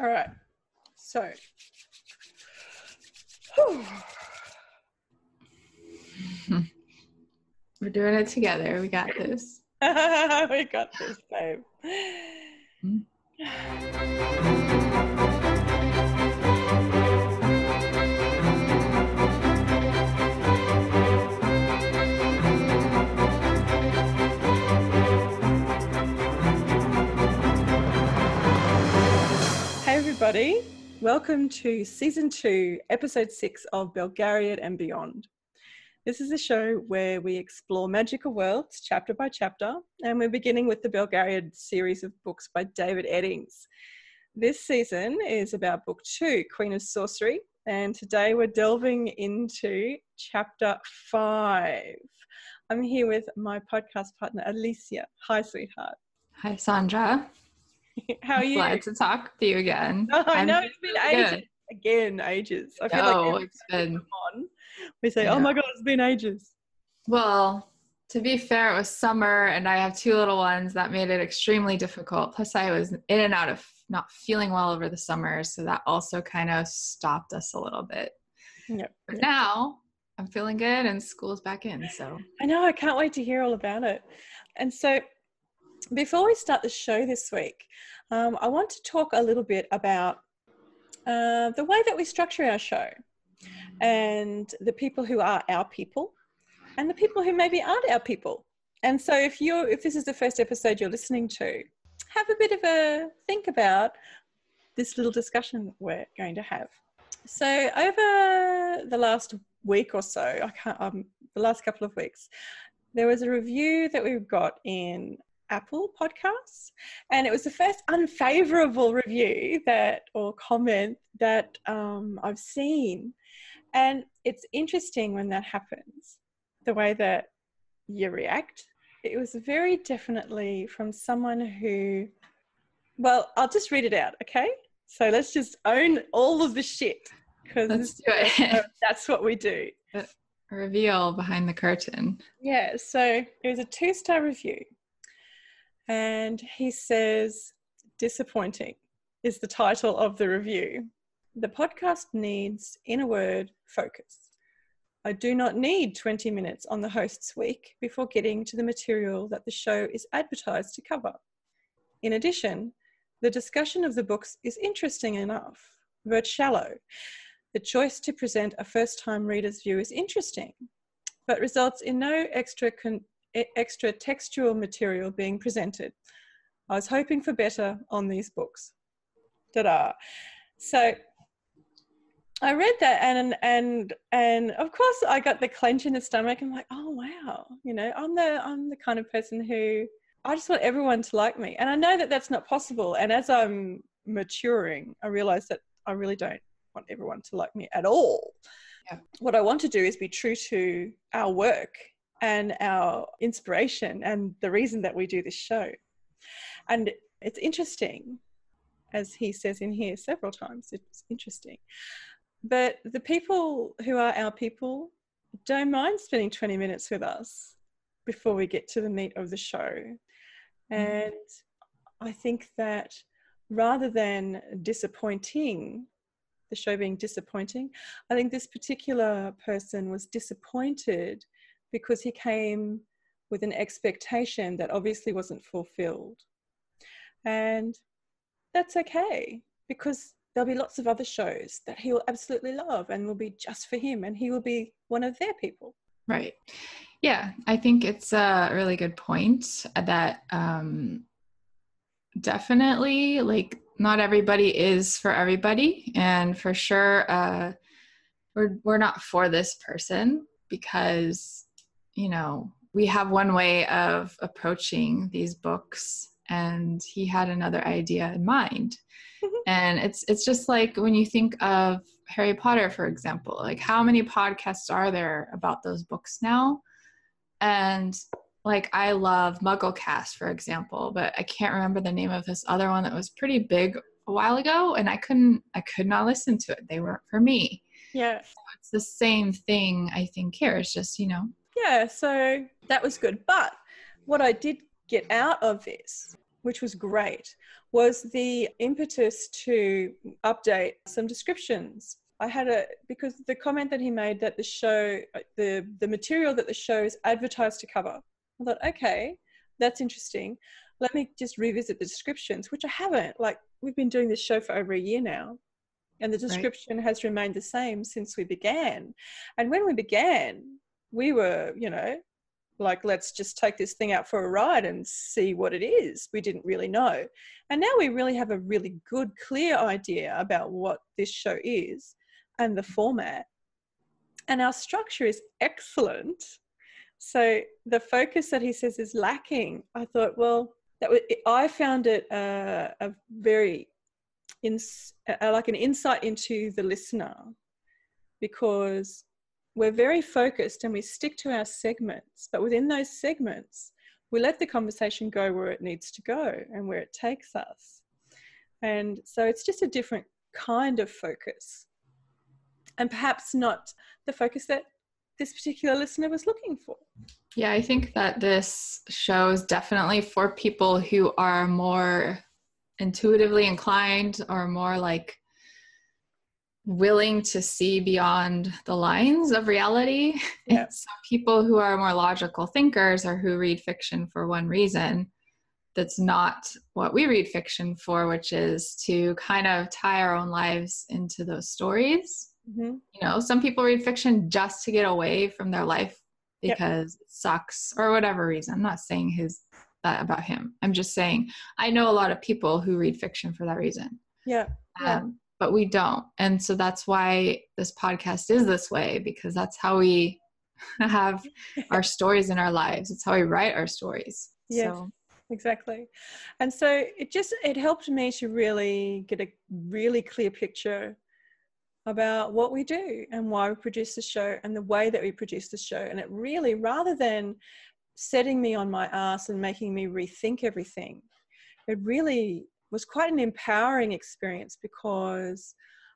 All right. So, whew. We're doing it together. We got this. we got this, babe. Hey, everybody. Welcome to season two, episode six of Belgariad and Beyond. This is a show where we explore magical worlds chapter by chapter, and we're beginning with the Belgariad series of books by David Eddings. This season is about book two, Queen of Sorcery, and today we're delving into chapter five. I'm here with my podcast partner, Alicia. Hi, sweetheart. Hi, Sandra. How are you? Glad to talk with you again. Oh, I know it's been good. ages. Again, ages. I feel No, like it's been- on, we say, "Oh my god, it's been ages." Well, to be fair, it was summer and I have two little ones. That made it extremely difficult. Plus, I was in and out of not feeling well over the summer. So that also kind of stopped us a little bit. Yep. But now I'm feeling good and school's back in. So I know. I can't wait to hear all about it. And so, before we start the show this week, um, I want to talk a little bit about uh, the way that we structure our show and the people who are our people and the people who maybe aren't our people. And so, if you if this is the first episode you're listening to, have a bit of a think about this little discussion we're going to have. So, over the last week or so, I can't, um, the last couple of weeks, there was a review that we got in Apple Podcasts, and it was the first unfavorable review that or comment that um, I've seen. And it's interesting when that happens, the way that you react. It was very definitely from someone who, well, I'll just read it out, okay? So let's just own all of the shit because let's do it. that's what we do. Reveal behind the curtain. Yeah, so it was a two star review. And he says, disappointing is the title of the review. The podcast needs, in a word, focus. I do not need 20 minutes on the host's week before getting to the material that the show is advertised to cover. In addition, the discussion of the books is interesting enough, but shallow. The choice to present a first time reader's view is interesting, but results in no extra, con- extra textual material being presented. I was hoping for better on these books. Ta da! So I read that and and and of course I got the clench in the stomach. I'm like, oh wow, you know, I'm the I'm the kind of person who I just want everyone to like me, and I know that that's not possible. And as I'm maturing, I realize that I really don't want everyone to like me at all. Yeah. What I want to do is be true to our work and our inspiration and the reason that we do this show. And it's interesting, as he says in here several times, it's interesting. But the people who are our people don't mind spending 20 minutes with us before we get to the meat of the show. Mm. And I think that rather than disappointing, the show being disappointing, I think this particular person was disappointed because he came with an expectation that obviously wasn't fulfilled. And that's okay because there'll be lots of other shows that he will absolutely love and will be just for him and he will be one of their people. Right. Yeah, I think it's a really good point that um, definitely, like, not everybody is for everybody, and for sure, uh, we're we're not for this person because you know we have one way of approaching these books, and he had another idea in mind. Mm-hmm. and it's it's just like when you think of Harry Potter, for example, like how many podcasts are there about those books now? And like I love Mugglecast, for example, but I can't remember the name of this other one that was pretty big a while ago, and I couldn't I could not listen to it. They weren't for me. Yeah. It's the same thing I think here. It's just, you know, Yeah, so that was good. But what I did get out of this which was great, was the impetus to update some descriptions. I had a because the comment that he made that the show, the the material that the show is advertised to cover. I thought, okay, that's interesting. Let me just revisit the descriptions, which I haven't. Like we've been doing this show for over a year now, and the description right. has remained the same since we began. And when we began, we were, you know, like let's just take this thing out for a ride and see what it is. We didn't really know. And now we really have a really good clear idea about what this show is and the format. And our structure is excellent. So the focus that he says is lacking i thought well that was, i found it uh, a very in, uh, like an insight into the listener. Because we're very focused and we stick to our segments, but within those segments, we let the conversation go where it needs to go and where it takes us. And so it's just a different kind of focus. And perhaps not the focus that this particular listener was looking for. Yeah, I think that this show is definitely for people who are more intuitively inclined or more like willing to see beyond the lines of reality. Yeah. so people who are more logical thinkers or who read fiction for one reason, that's not what we read fiction for, which is to kind of tie our own lives into those stories. Mm-hmm. You know, some people read fiction just to get away from their life because yep. it sucks or whatever reason. I'm not saying his that about him. I'm just saying I know a lot of people who read fiction for that reason. Yeah. yeah. But we don't. And so that's why this podcast is this way because that's how we have our stories in our lives. It's how we write our stories. Yeah. So. Exactly. And so it just it helped me to really get a really clear picture about what we do and why we produce the show and the way that we produce the show. And it really, rather than setting me on my ass and making me rethink everything, it really was quite an empowering experience because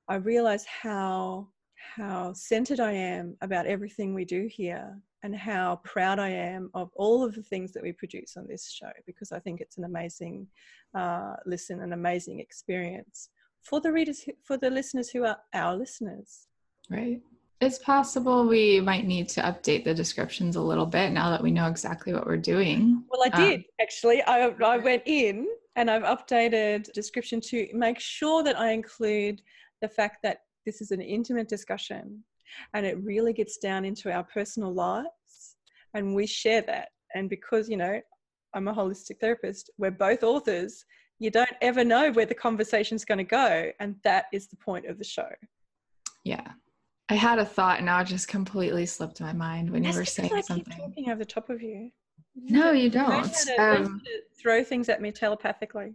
I realized how how centered I am about everything we do here and how proud I am of all of the things that we produce on this show because I think it's an amazing uh, listen, an amazing experience for the readers, for the listeners who are our listeners. Right. It's possible we might need to update the descriptions a little bit now that we know exactly what we're doing. Well, I did um, actually. I, I went in and I've updated description to make sure that I include the fact that this is an intimate discussion and it really gets down into our personal lives and we share that. And because, you know, I'm a holistic therapist, we're both authors, you don't ever know where the conversation's going to go. And that is the point of the show. Yeah. I had a thought and now it just completely slipped my mind when That's you were saying I something. talking over the top of you. No, you don't. To, um, throw things at me telepathically.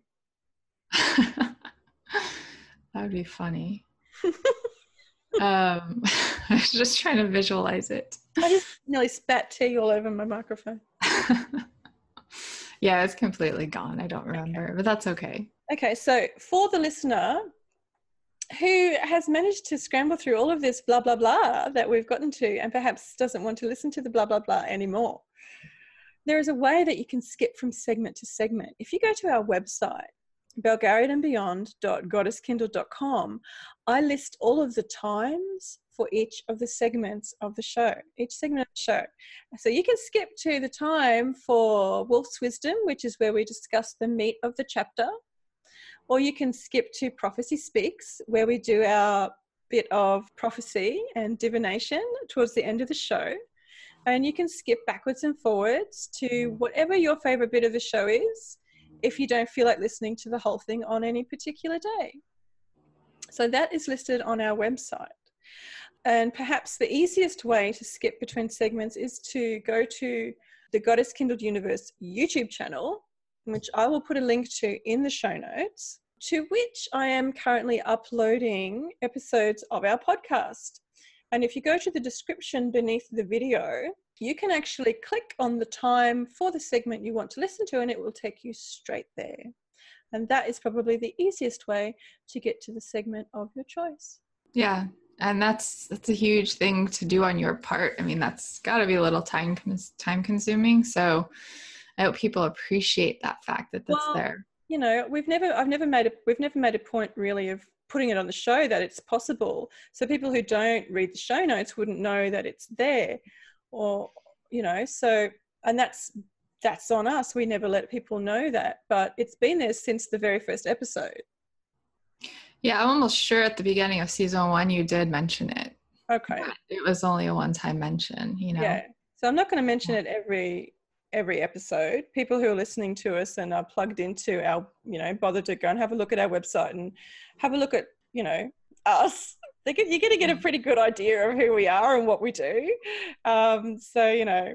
that would be funny. um, I was just trying to visualize it. I just nearly spat tea all over my microphone. yeah, it's completely gone. I don't remember, okay. but that's okay. Okay, so for the listener who has managed to scramble through all of this blah blah blah that we've gotten to and perhaps doesn't want to listen to the blah blah blah anymore there is a way that you can skip from segment to segment. If you go to our website, belgarianandbeyond.goddesskindle.com, I list all of the times for each of the segments of the show, each segment of the show. So you can skip to the time for Wolf's Wisdom, which is where we discuss the meat of the chapter, or you can skip to Prophecy Speaks, where we do our bit of prophecy and divination towards the end of the show and you can skip backwards and forwards to mm. whatever your favorite bit of the show is if you don't feel like listening to the whole thing on any particular day. So that is listed on our website. And perhaps the easiest way to skip between segments is to go to the Goddess Kindled Universe YouTube channel, which I will put a link to in the show notes, to which I am currently uploading episodes of our podcast. And if you go to the description beneath the video, you can actually click on the time for the segment you want to listen to, and it will take you straight there. And that is probably the easiest way to get to the segment of your choice. Yeah, and that's that's a huge thing to do on your part. I mean, that's got to be a little time time consuming. So, I hope people appreciate that fact that that's Well, there. you know we've never i've never made a we've never made a point really of putting it on the show that it's possible. So people who don't read the show notes wouldn't know that it's there or you know so and that's that's on us. We never let people know that but it's been there since the very first episode. Yeah, I'm almost sure at the beginning of season one you did mention it. okay. It was only a one-time mention, you know. yeah. So i'm not going to mention it every every episode. People who are listening to us and are plugged into our you know bother to go and have a look at our website and have a look at you know us they get, you're going to get a pretty good idea of who we are and what we do. Um, so you know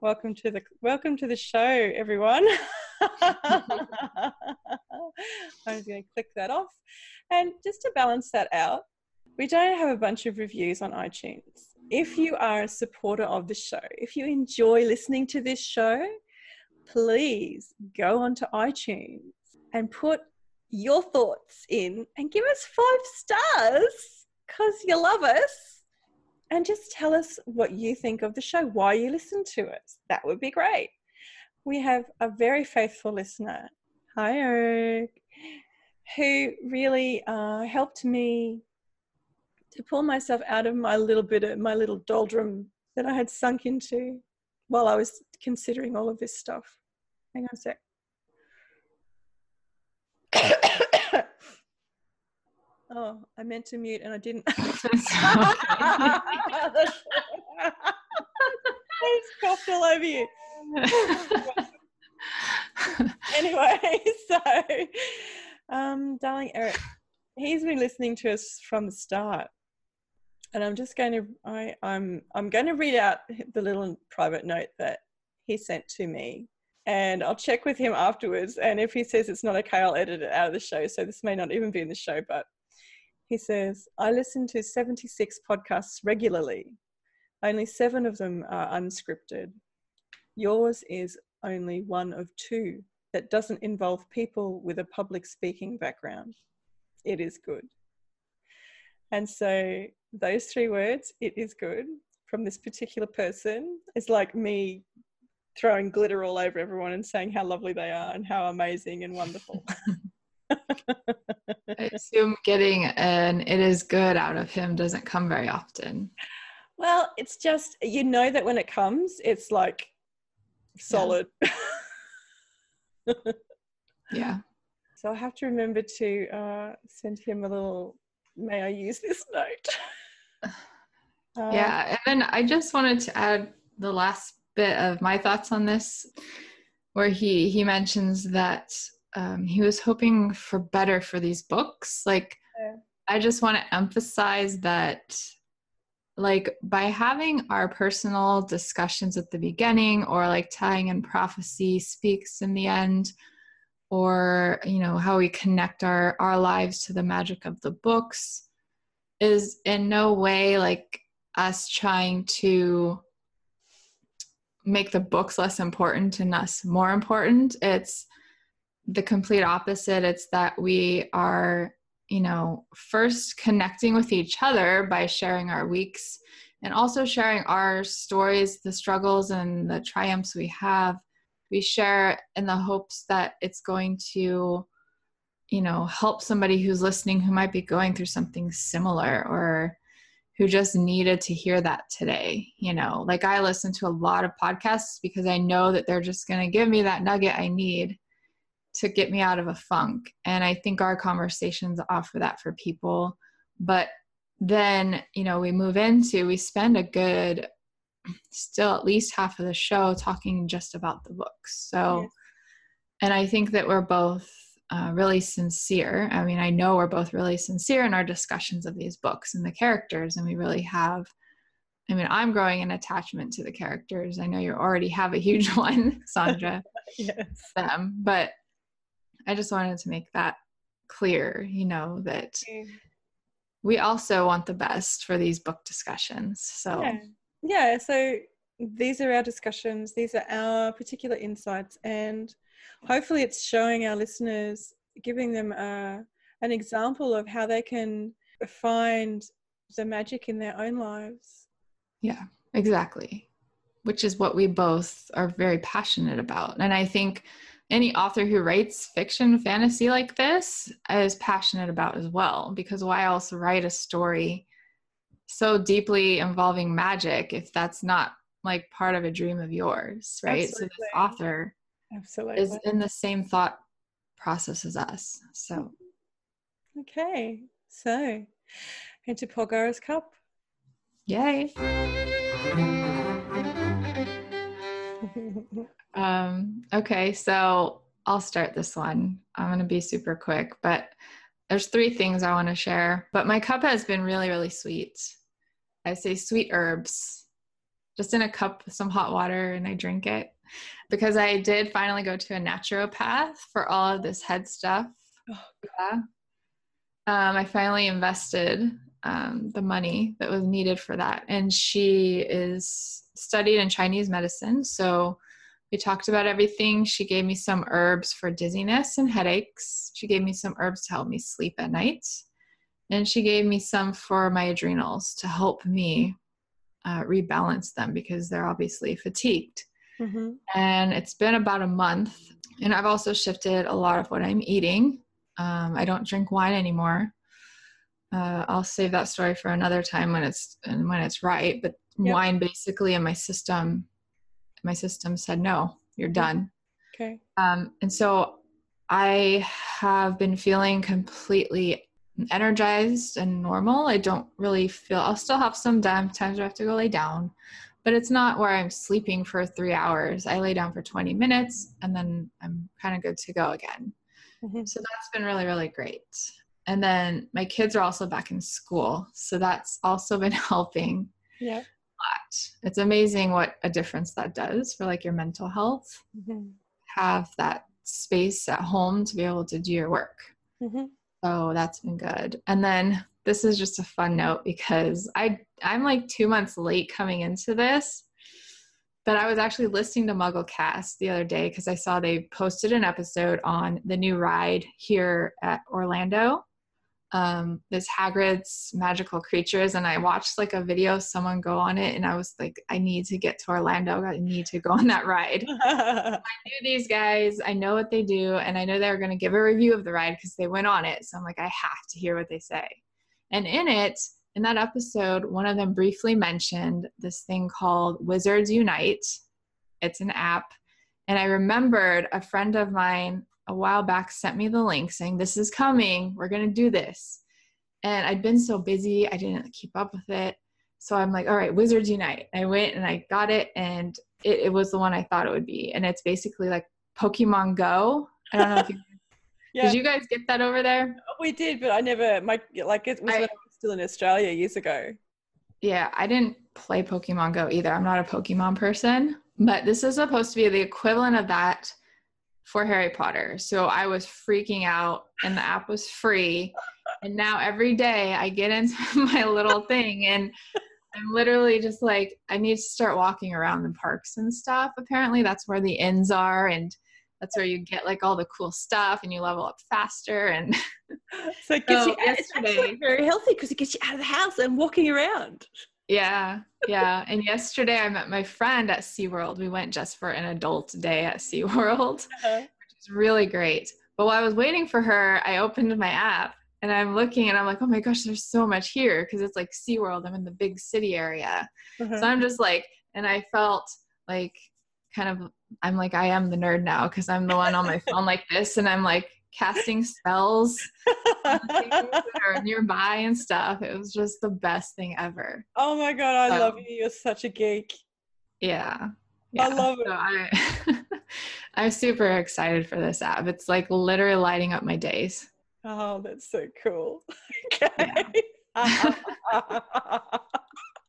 welcome to the welcome to the show everyone. I'm just going to click that off. And just to balance that out we don't have a bunch of reviews on itunes if you are a supporter of the show, if you enjoy listening to this show, please go onto iTunes and put your thoughts in and give us five stars because you love us. And just tell us what you think of the show, why you listen to us. That would be great. We have a very faithful listener, hi Eric, who really uh, helped me to pull myself out of my little bit of my little doldrum that I had sunk into while I was considering all of this stuff. Hang on a sec. oh, I meant to mute and I didn't. I just coughed all over you. anyway, so um, darling Eric, he's been listening to us from the start and I'm just going to I, I'm I'm going to read out the little private note that he sent to me, and I'll check with him afterwards. And if he says it's not okay, I'll edit it out of the show. So this may not even be in the show, but he says I listen to 76 podcasts regularly. Only seven of them are unscripted. Yours is only one of two that doesn't involve people with a public speaking background. It is good. And so those three words, it is good, from this particular person is like me throwing glitter all over everyone and saying how lovely they are and how amazing and wonderful. I assume getting an it is good out of him doesn't come very often. well, it's just, you know, that when it comes, it's like solid. Yeah. So I have to remember to uh, send him a little, may I use this note? Um, Yeah. And then I just wanted to add the last bit of my thoughts on this, where he he mentions that um, he was hoping for better for these books. Like, Yeah. I just want to emphasize that, like, by having our personal discussions at the beginning, or like tying in prophecy speaks in the end, or you know how we connect our our lives to the magic of the books is in no way like us trying to make the books less important and us more important. It's the complete opposite. It's that we are you know first connecting with each other by sharing our weeks and also sharing our stories the struggles and the triumphs we have. We share in the hopes that it's going to you know help somebody who's listening who might be going through something similar or who just needed to hear that today you know? Like i listen to a lot of podcasts because i know that they're just going to give me that nugget i need to get me out of a funk. And i think our conversations offer that for people. But then you know we move into we spend a good still at least half of the show talking just about the books. So Yes. and i think that we're both uh, really sincere i mean i know we're both really sincere in our discussions of these books and the characters and we really have i mean i'm growing an attachment to the characters i know you already have a huge one sandra yes. them but i just wanted to make that clear you know that we also want the best for these book discussions so Yeah. yeah, so these are our discussions, these are our particular insights, and hopefully it's showing our listeners, giving them a, an example of how they can find the magic in their own lives. Yeah, exactly. which is what we both are very passionate about. And I think any author who writes fiction fantasy like this is passionate about as well because why else write a story so deeply involving magic if that's not like part of a dream of yours right Absolutely. so this author Absolutely. is in the same thought process as us so okay so into Polgara's cup yay um, okay, so I'll start this one. I'm going to be super quick, but there's three things I want to share. But my cup has been really, really sweet. I say sweet herbs, just in a cup with some hot water, and I drink it because I did finally go to a naturopath for all of this head stuff. Oh, yeah. Um, I finally invested um, the money that was needed for that, and she is studied in Chinese medicine, so we talked about everything. She gave me some herbs for dizziness and headaches. She gave me some herbs to help me sleep at night. And she gave me some for my adrenals to help me uh, rebalance them because they're obviously fatigued. Mm-hmm. And it's been about a month. And I've also shifted a lot of what I'm eating. Um, I don't drink wine anymore. Uh, I'll save that story for another time when it's and when it's right. But yep. wine basically in my system my system said no you're done okay um, and so i have been feeling completely energized and normal i don't really feel i'll still have some times i have to go lay down but it's not where i'm sleeping for three hours i lay down for 20 minutes and then i'm kind of good to go again mm-hmm. so that's been really really great and then my kids are also back in school so that's also been helping yeah lot. It's amazing what a difference that does for like your mental health. Mm-hmm. Have that space at home to be able to do your work. Mm-hmm. So that's been good. And then this is just a fun note because I I'm like two months late coming into this, but I was actually listening to MuggleCast the other day because I saw they posted an episode on the new ride here at Orlando um, this Hagrid's magical creatures, and I watched like a video of someone go on it, and I was like, I need to get to Orlando. I need to go on that ride. I knew these guys. I know what they do, and I know they were going to give a review of the ride because they went on it. So I'm like, I have to hear what they say. And in it, in that episode, one of them briefly mentioned this thing called Wizards Unite. It's an app. And I remembered a friend of mine a while back sent me the link saying, This is coming. We're going to do this. And I'd been so busy, I didn't keep up with it. So I'm like, All right, Wizards Unite. I went and I got it, and it, it was the one I thought it would be. And it's basically like Pokemon Go. I don't know if you. yeah. Did you guys get that over there? We did, but I never, my, like, it was I, when I was still in Australia years ago. Yeah, I didn't play Pokemon Go either. I'm not a Pokemon person, but this is supposed to be the equivalent of that for Harry Potter. So I was freaking out, and the app was free. And now every day I get into my little thing, and I'm literally just like, I need to start walking around the parks and stuff. Apparently, that's where the inns are, and that's where you get like all the cool stuff, and you level up faster. And so it gets so you yesterday very healthy because it gets you out of the house and walking around. Yeah, yeah. and yesterday I met my friend at SeaWorld. We went just for an adult day at SeaWorld, uh-huh. which is really great. But while I was waiting for her, I opened my app and I'm looking and I'm like, oh my gosh, there's so much here because it's like SeaWorld. I'm in the big city area. Uh-huh. So I'm just like, and I felt like kind of, I'm like, I am the nerd now because I'm the one on my phone like this. And I'm like, casting spells nearby and stuff. It was just the best thing ever. Oh my god, I so, love you. You're such a geek. Yeah. yeah. I love it. So I, I'm super excited for this app. It's like literally lighting up my days. Oh, that's so cool. Okay. Yeah.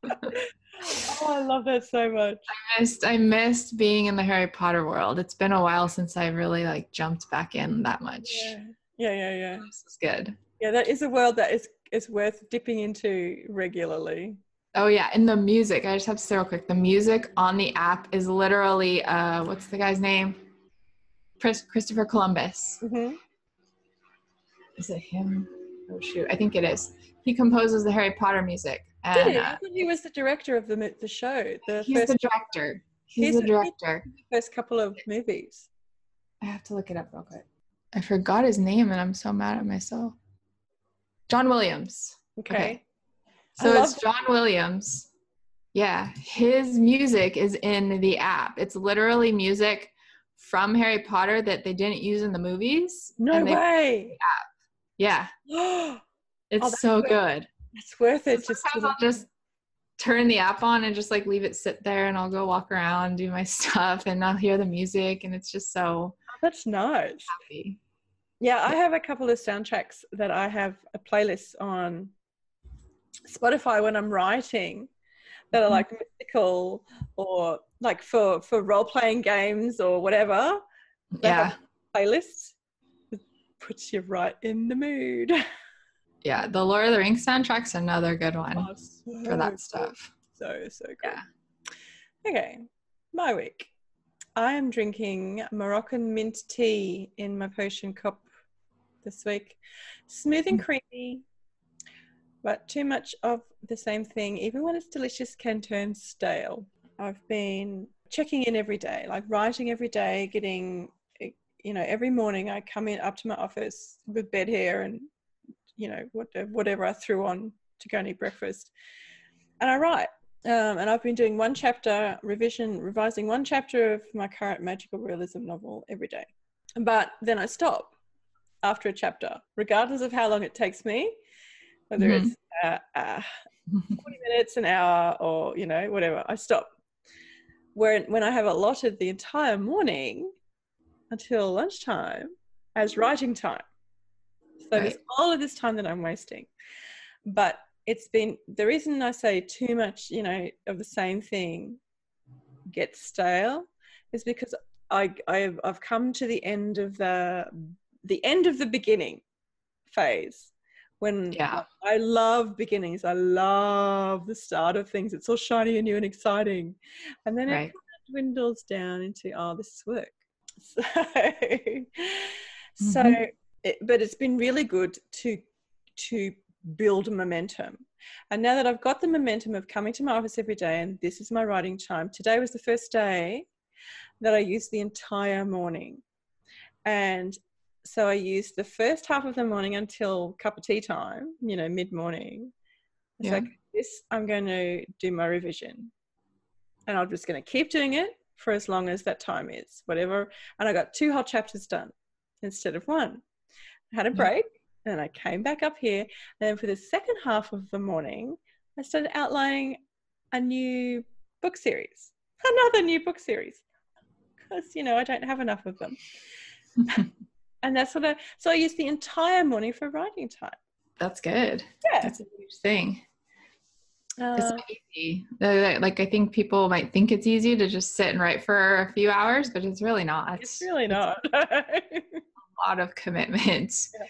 oh, I love that so much. I missed I missed being in the Harry Potter world. It's been a while since I really like jumped back in that much. Yeah, yeah, yeah. yeah. This is good. Yeah, that is a world that is is worth dipping into regularly. Oh yeah, and the music. I just have to say real quick. The music on the app is literally uh, what's the guy's name? Chris, Christopher Columbus. Mm-hmm. Is it him? oh shoot, I think it is. He composes the Harry Potter music. And, Did he? I thought he was the director of the the show. The he's first the director. He's, He's the the- director. first couple of movies. I have to look it up real quick. I forgot his name and I'm so mad at myself. John Williams. Okay. Okay. So it's John Williams. Yeah, his music is in the app. It's literally music from Harry Potter that they didn't use in the movies. No and they- way. Yeah, oh, it's that's so great. Good. worth it. Just to- I'll just turn the app on and just like leave it sit there and I'll go walk around, do my stuff, and I'll hear the music and it's just so That's nice. happy. Yeah, I have a couple of soundtracks that I have a playlist on Spotify when I'm writing that are Mhm. like mystical or like for for role playing games or whatever. They Yeah. playlists puts you right in the mood. Yeah. The Lord of the Rings soundtrack's another good one Oh, for that stuff. So so good. Yeah. Okay, my week. I am drinking Moroccan mint tea in my potion cup this week. Smooth and creamy, but too much of the same thing, even when it's delicious, can turn stale. I've been checking in every day, like writing every day, getting, eh, you know, every morning I come in up to my office with bed hair and, you know, what, whatever I threw on to go and eat breakfast. And I write. Um, and I've been doing one chapter revision, revising one chapter of my current magical realism novel every day. But then I stop after a chapter, regardless of how long it takes me, whether Mhm. it's uh, uh, 40 minutes, an hour, or you know, whatever. I stop. Where when I have allotted the entire morning until lunchtime as writing time, so there's all of this time that I'm wasting. But it's been the reason I say too much, you know, of the same thing gets stale is because I I've, I've come to the end of the the end of the beginning phase when Yeah. I love beginnings. I love the start of things. It's all shiny and new and exciting. And then it kind of dwindles down into, oh, this is work. So, so Mhm. It, but it's been really good to to build momentum. And now that I've got the momentum of coming to my office every day and this is my writing time, today was the first day that I used the entire morning. And so I used the first half of the morning until cup of tea time, you know, mid morning. It's Yeah. like, this, I'm going to do my revision. And I'm just going to keep doing it for as long as that time is, whatever. And I got two whole chapters done instead of one. Had a Yeah. break and I came back up here. And then for the second half of the morning, I started outlining a new book series, another new book series, because, you know, I don't have enough of them. and that's what I, so I used the entire morning for writing time. That's good. Yeah. That's a huge thing. It's Uh, not easy. Uh, Like I think people might think it's easy to just sit and write for a few hours, but it's really not. it's really not. lot of commitment. Yeah.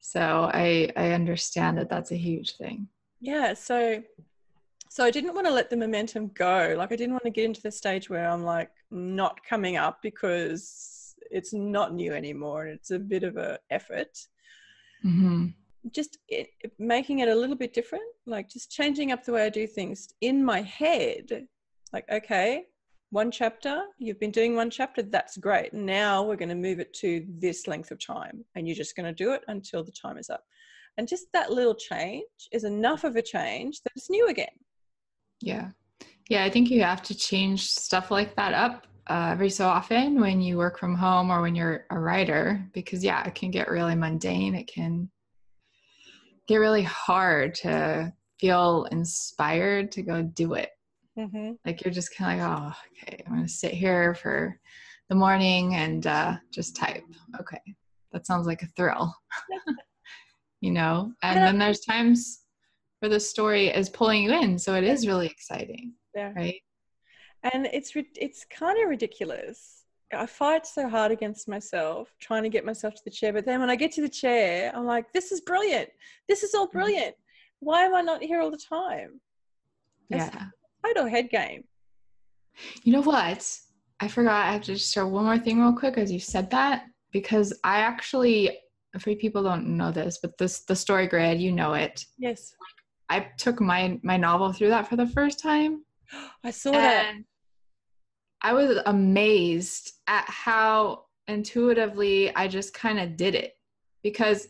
So I I understand that that's a huge thing. yeah. So, so I didn't want to let the momentum go. Like I didn't want to get into the stage where I'm like not coming up because it's not new anymore and it's a bit of a effort. hmm just it, making it a little bit different, like just changing up the way I do things in my head. Like, okay, one chapter, you've been doing one chapter, that's great. Now we're going to move it to this length of time, and you're just going to do it until the time is up. And just that little change is enough of a change that it's new again. Yeah. Yeah, I think you have to change stuff like that up uh, every so often when you work from home or when you're a writer because yeah, it can get really mundane. It can get really hard to feel inspired to go do it. Mm-hmm. Like you're just kind of like, oh, okay, I'm gonna sit here for the morning and uh, just type. Okay, that sounds like a thrill, you know. And then there's times where the story is pulling you in, so it is really exciting, Yeah. right? and it's it's kind of ridiculous. I fight so hard against myself trying to get myself to the chair, but then when I get to the chair, I'm like, "This is brilliant. This is all brilliant. Why am I not here all the time?" It's Yeah. Total head game. You know what? I forgot. I have to just share one more thing real quick as you said that because I actually afraid people don't know this, but this the story grid, you know it. Yes. I took my my novel through that for the first time. I saw that. I was amazed at how intuitively I just kind of did it because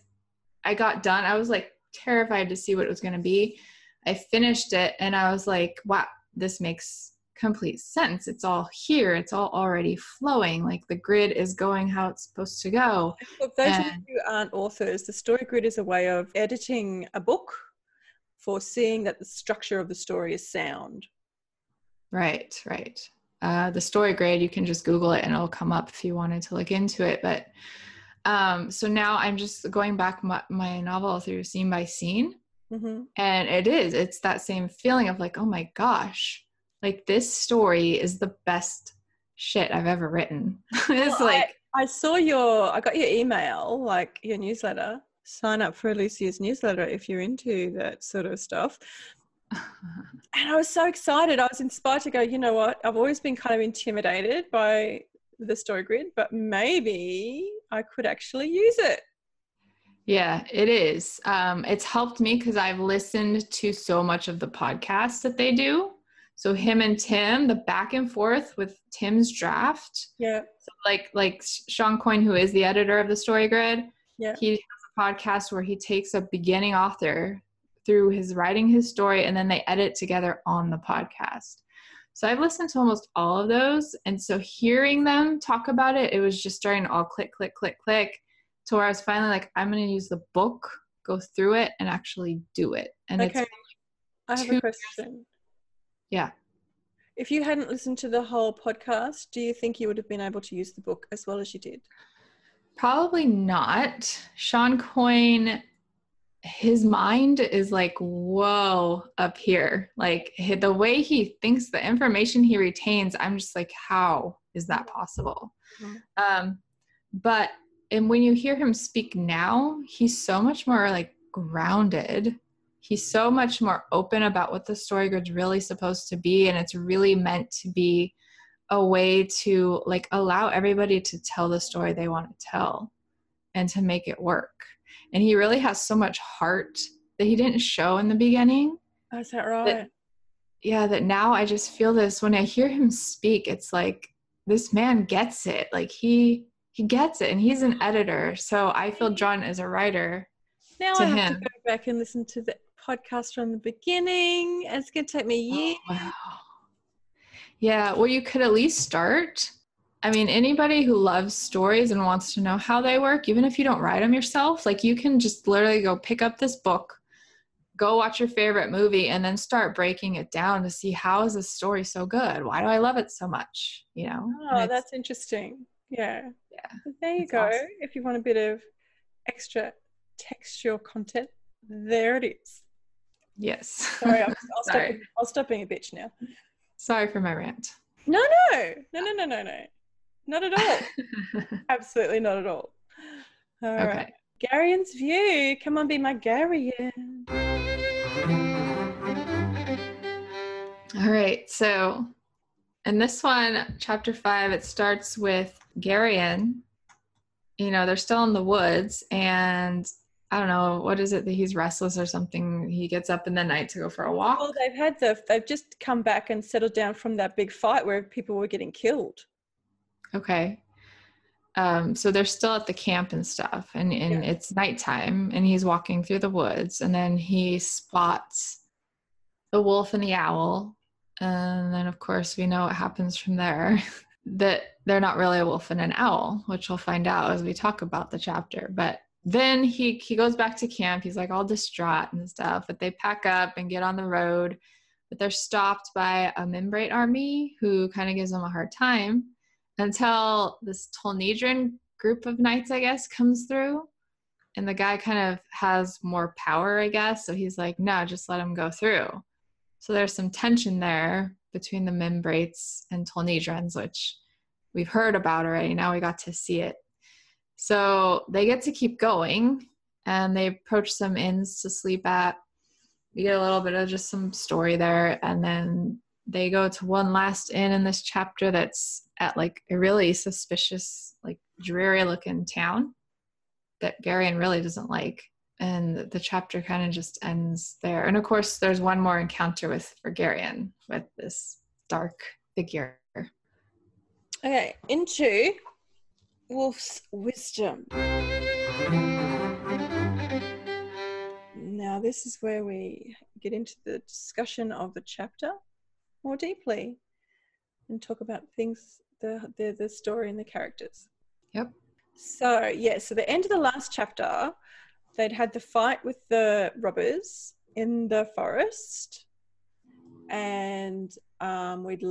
I got done. I was like terrified to see what it was going to be. I finished it and I was like, wow, this makes complete sense. It's all here. It's all already flowing. Like the grid is going how it's supposed to go. For those and, of you who aren't authors, the story grid is a way of editing a book for seeing that the structure of the story is sound. Right, right. Uh, the story grid, you can just Google it and it'll come up if you wanted to look into it. But um, so now I'm just going back my, my novel through scene by scene. Mm-hmm. And it is, it's that same feeling of like, oh my gosh, like this story is the best shit I've ever written. it's well, like, I, I saw your, I got your email, like your newsletter sign up for Alicia's newsletter if you're into that sort of stuff. and I was so excited. I was inspired to go, you know what? I've always been kind of intimidated by the story grid, but maybe I could actually use it. Yeah, it is. Um, it's helped me because I've listened to so much of the podcast that they do. So him and Tim, the back and forth with Tim's draft. Yeah. So like like Shawn Coyne, who is the editor of the Story Grid. Yeah. He has a podcast where he takes a beginning author through his writing his story and then they edit together on the podcast. So I've listened to almost all of those. And so hearing them talk about it, it was just starting to all click, click, click, click to where I was finally like, I'm going to use the book, go through it, and actually do it. And okay. it's I have a question. Yeah. If you hadn't listened to the whole podcast, do you think you would have been able to use the book as well as you did? Probably not. Shawn Coyne, his mind is like, whoa, up here. Like the way he thinks, the information he retains, I'm just like, how is that possible? Mm-hmm. Um, but and when you hear him speak now, he's so much more like grounded. He's so much more open about what the story grid's really supposed to be, and it's really meant to be a way to like allow everybody to tell the story they want to tell and to make it work. And he really has so much heart that he didn't show in the beginning. Is that right? That, yeah, that now I just feel this when I hear him speak, it's like this man gets it. Like he he gets it and he's an editor. So I feel drawn as a writer. Now I have him. to go back and listen to the podcast from the beginning. It's gonna take me oh, years. Oh, wow yeah, well, you could at least start. I mean, anybody who loves stories and wants to know how they work, even if you don't write them yourself, like you can just literally go pick up this book, go watch your favorite movie, and then start breaking it down to see how is this story so good? Why do I love it so much? You know? Oh, that's interesting. Yeah. Yeah. There you go. Awesome. If you want a bit of extra textual content, there it is. Yes. Sorry, I'll, I'll, Sorry. Stop, I'll stop being a bitch now. Sorry for my rant. No, no, no, no, no, no, no. Not at all. Absolutely not at all. All okay. right. Garion's view. Come on, be my Garion. All right. So, in this one, chapter five, it starts with Garion. You know, they're still in the woods, and I don't know what is it that he's restless or something. He gets up in the night to go for a walk. Well, they've had the they've just come back and settled down from that big fight where people were getting killed. Okay. Um, so they're still at the camp and stuff, and, and yeah. it's nighttime, and he's walking through the woods, and then he spots the wolf and the owl, and then of course we know what happens from there. that they're not really a wolf and an owl, which we'll find out as we talk about the chapter. But then he he goes back to camp. He's like all distraught and stuff but they pack up and get on the road. But they're stopped by a Mimbrate army who kind of gives them a hard time until this Tolnedran group of knights i guess comes through. And the guy kind of has more power i guess. So he's like no just let him go through. So there's some tension there between the Mimbrates and Tolnedrans which we've heard about already now we got to see it so they get to keep going and they approach some inns to sleep at. We get a little bit of just some story there. And then they go to one last inn in this chapter that's at like a really suspicious, like dreary looking town. that Garion really doesn't like. And the chapter kind of just ends there. And of course, there's one more encounter with Vergarian with this dark figure. Okay, into Wolf's wisdom. Now, this is where we get into the discussion of the chapter more deeply and talk about things, the, the, the story and the characters. Yep. So, yeah, so the end of the last chapter, they'd had the fight with the robbers in the forest. And um, we'd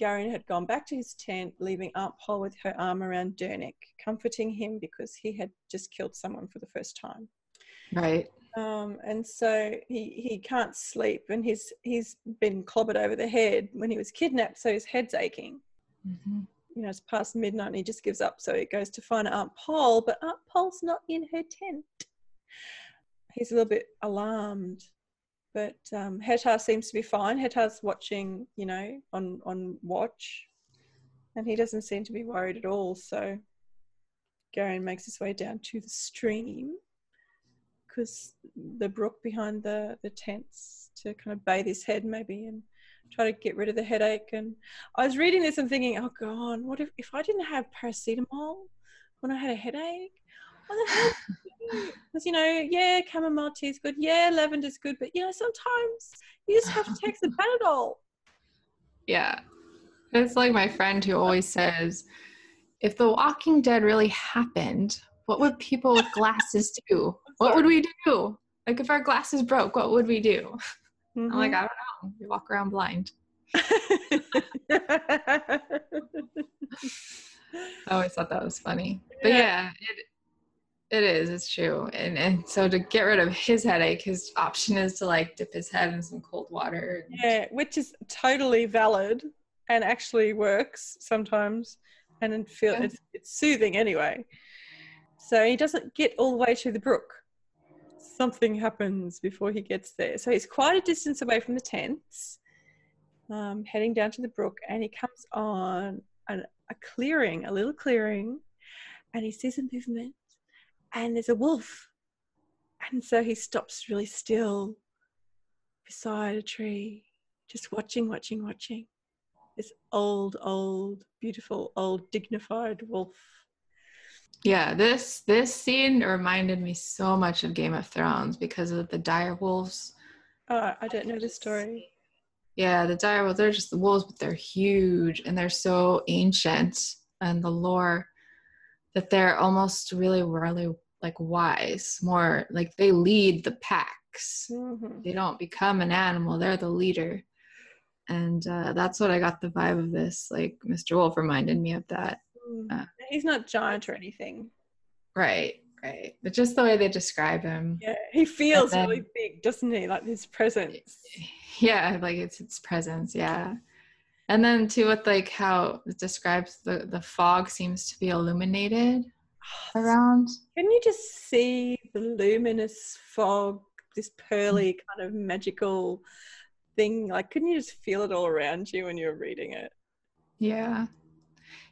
Garion had gone back to his tent, leaving Aunt Pol with her arm around Durnik, comforting him because he had just killed someone for the first time. Right. Um, and so he, he can't sleep, and he's he's been clobbered over the head when he was kidnapped, so his head's aching. Mm-hmm. You know, it's past midnight, and he just gives up. So he goes to find Aunt Pol, but Aunt Pol's not in her tent. He's a little bit alarmed, but um, Hettar seems to be fine. Hettar's watching, you know, on on watch, and he doesn't seem to be worried at all. So Garion makes his way down to the stream because the brook behind the the tents to kind of bathe his head maybe and try to get rid of the headache. And I was reading this and thinking, oh god, what if if I didn't have paracetamol when I had a headache? What the hell? Because you know, yeah, chamomile tea is good. Yeah, lavender's good, but you know, sometimes you just have to take the Panadol. Yeah, it's like my friend who always says, if The Walking Dead really happened, what would people with glasses do? What would we do? Like if our glasses broke, what would we do? Mm-hmm. I'm like, I don't know. We walk around blind. I always thought that was funny. But yeah, yeah it, it is. It's true. And and so to get rid of his headache, his option is to like dip his head in some cold water. Yeah, which is totally valid and actually works sometimes, and feel yeah. it's, it's soothing anyway. So he doesn't get all the way to the brook. Something happens before he gets there. So he's quite a distance away from the tents, um, heading down to the brook, and he comes on an, a clearing, a little clearing, and he sees a movement, and there's a wolf. And so he stops really still beside a tree, just watching, watching, watching. This old, old, beautiful, old, dignified wolf yeah, this this scene reminded me so much of Game of Thrones because of the dire wolves. Oh, I don't know the story. Yeah, the dire wolves, they're just the wolves, but they're huge and they're so ancient and the lore that they're almost really, really like wise, more like they lead the packs. Mm-hmm. They don't become an animal, they're the leader. And uh, that's what I got the vibe of this. Like Mr. Wolf reminded me of that. Uh, He's not giant or anything. Right, right. But just the way they describe him. Yeah, he feels then, really big, doesn't he? Like his presence. Yeah, like it's its presence. Yeah. And then too, with like how it describes the the fog seems to be illuminated around. Can you just see the luminous fog, this pearly mm-hmm. kind of magical thing? Like, couldn't you just feel it all around you when you were reading it? Yeah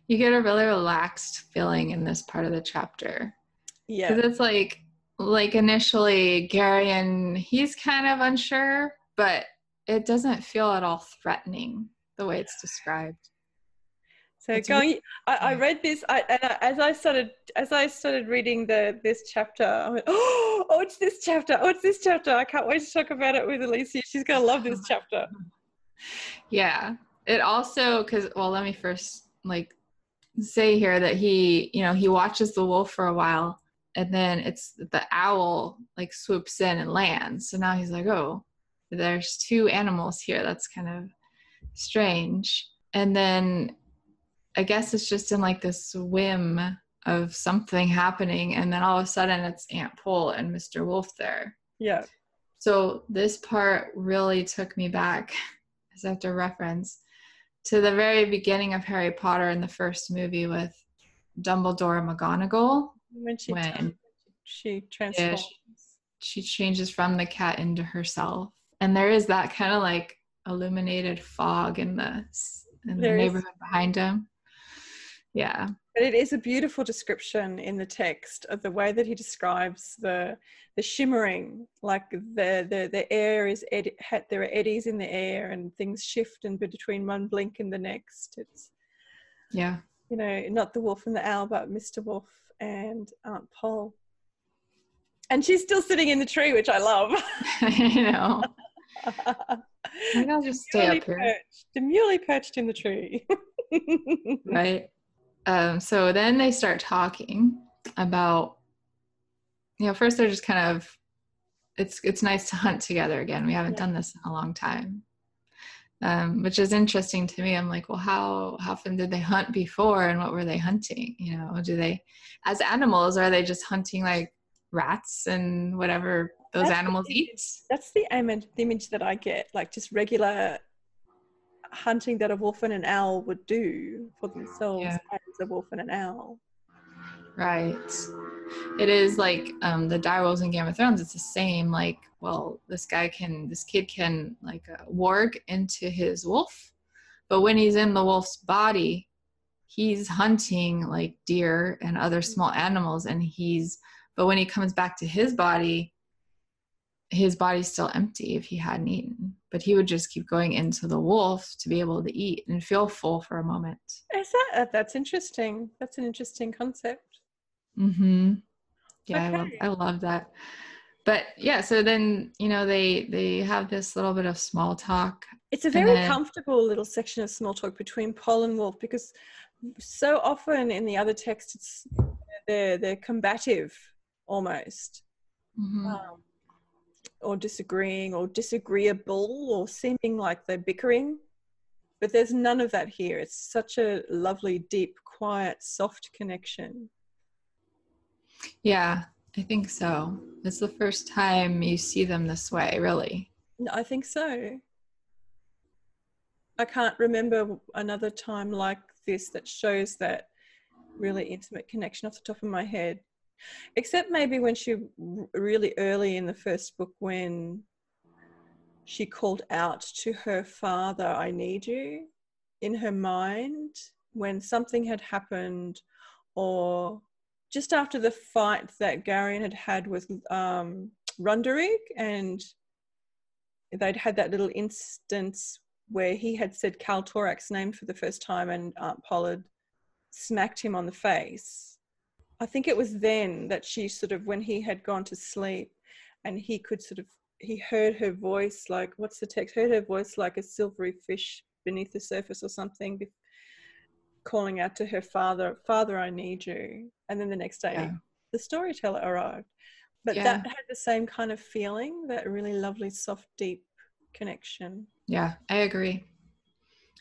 you get a really relaxed feeling in this part of the chapter. Yeah. Because it's like like initially Garion, he's kind of unsure, but it doesn't feel at all threatening the way it's described. So going, really- I, I, read this, I, and I, as I started, as I started reading the this chapter, I went, oh, oh, it's this chapter, oh, it's this chapter. I can't wait to talk about it with Alicia. She's gonna love this chapter. yeah, it also because well, let me first like say here that he, you know, he watches the wolf for a while and then it's the owl like swoops in and lands. So now he's like, oh, there's two animals here. That's kind of strange. And then I guess it's just in like this whim of something happening. And then all of a sudden it's Aunt Pol and Mr. Wolf there. Yeah. So this part really took me back as I have to reference to the very beginning of Harry Potter in the first movie with Dumbledore and McGonagall. When she when she transforms. Yeah, she, she changes from the cat into herself. And there is that kind of like illuminated fog in the in the neighborhood behind him. Yeah. But it is a beautiful description in the text of the way that he describes the the shimmering, like the the the air is ed- there are eddies in the air and things shift and between one blink and the next. It's yeah, you know, not the wolf and the owl, but Mr. Wolf and Aunt Pol. And she's still sitting in the tree, which I love. I know. Maybe I'll just stay up here. Perched, demurely perched in the tree. right um, so then they start talking about you know first they're just kind of it's it's nice to hunt together again we haven't Yeah. done this in a long time um, which is interesting to me i'm like well how how often did they hunt before and what were they hunting you know do they as animals are they just hunting like rats and whatever those That's animals eat That's the image, the image that I get, like just regular hunting that a wolf and an owl would do for themselves Yeah. as a wolf and an owl. Right. It is like um, the direwolves in Game of Thrones. It's the same. Like, well, this guy can, this kid can like uh, warg into his wolf, but when he's in the wolf's body, he's hunting like deer and other small animals, and he's. But when he comes back to his body, his body's still empty if he hadn't eaten. But he would just keep going into the wolf to be able to eat and feel full for a moment. Is that that's interesting? That's an interesting concept. Mm-hmm. Yeah, I love I love that. But yeah, so then you know they they have this little bit of small talk. It's a very then- comfortable little section of small talk between Pol and Wolf because so often in the other text it's they're they're combative almost. Mhm. um, or disagreeing or disagreeable or seeming like they're bickering. But there's none of that here. It's such a lovely, deep, quiet, soft connection. Yeah, I think so. It's the first time you see them this way, really. I think so. I can't remember another time like this that shows that really intimate connection off the top of my head. Except maybe when she really early in the first book when she called out to her father, I need you, in her mind when something had happened or just after the fight that Garion had had with um, Rundorig and they'd had that little instance where he had said Kal Torak's name for the first time and Aunt Pollard smacked him on the face. I think it was then that she sort of, when he had gone to sleep and he could sort of, he heard her voice like, what's the text? Heard her voice like a silvery fish beneath the surface or something, be- calling out to her father, Father, I need you. And then the next day, Yeah. the storyteller arrived. But Yeah. that had the same kind of feeling, that really lovely, soft, deep connection. Yeah, I agree.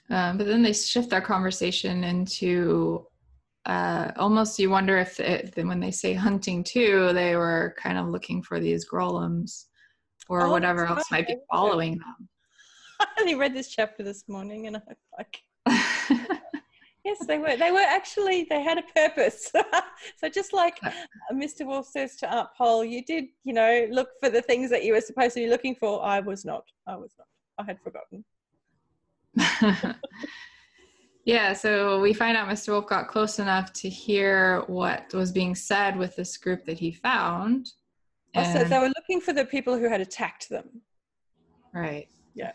Um, but then they shift their conversation into uh, almost you wonder if it, then when they say hunting too, they were kind of looking for these Grolims or Oh, whatever else right, might be following them. I only read this chapter this morning, and I like. Yes, they were. They were actually. They had a purpose. so just like Uh, Mr. Wolf says to Aunt Pol, you did, you know, look for the things that you were supposed to be looking for. I was not. I was not. I had forgotten. Yeah, so we find out Mr. Wolf got close enough to hear what was being said with this group that he found. Also, they were looking for the people who had attacked them. right. Yeah.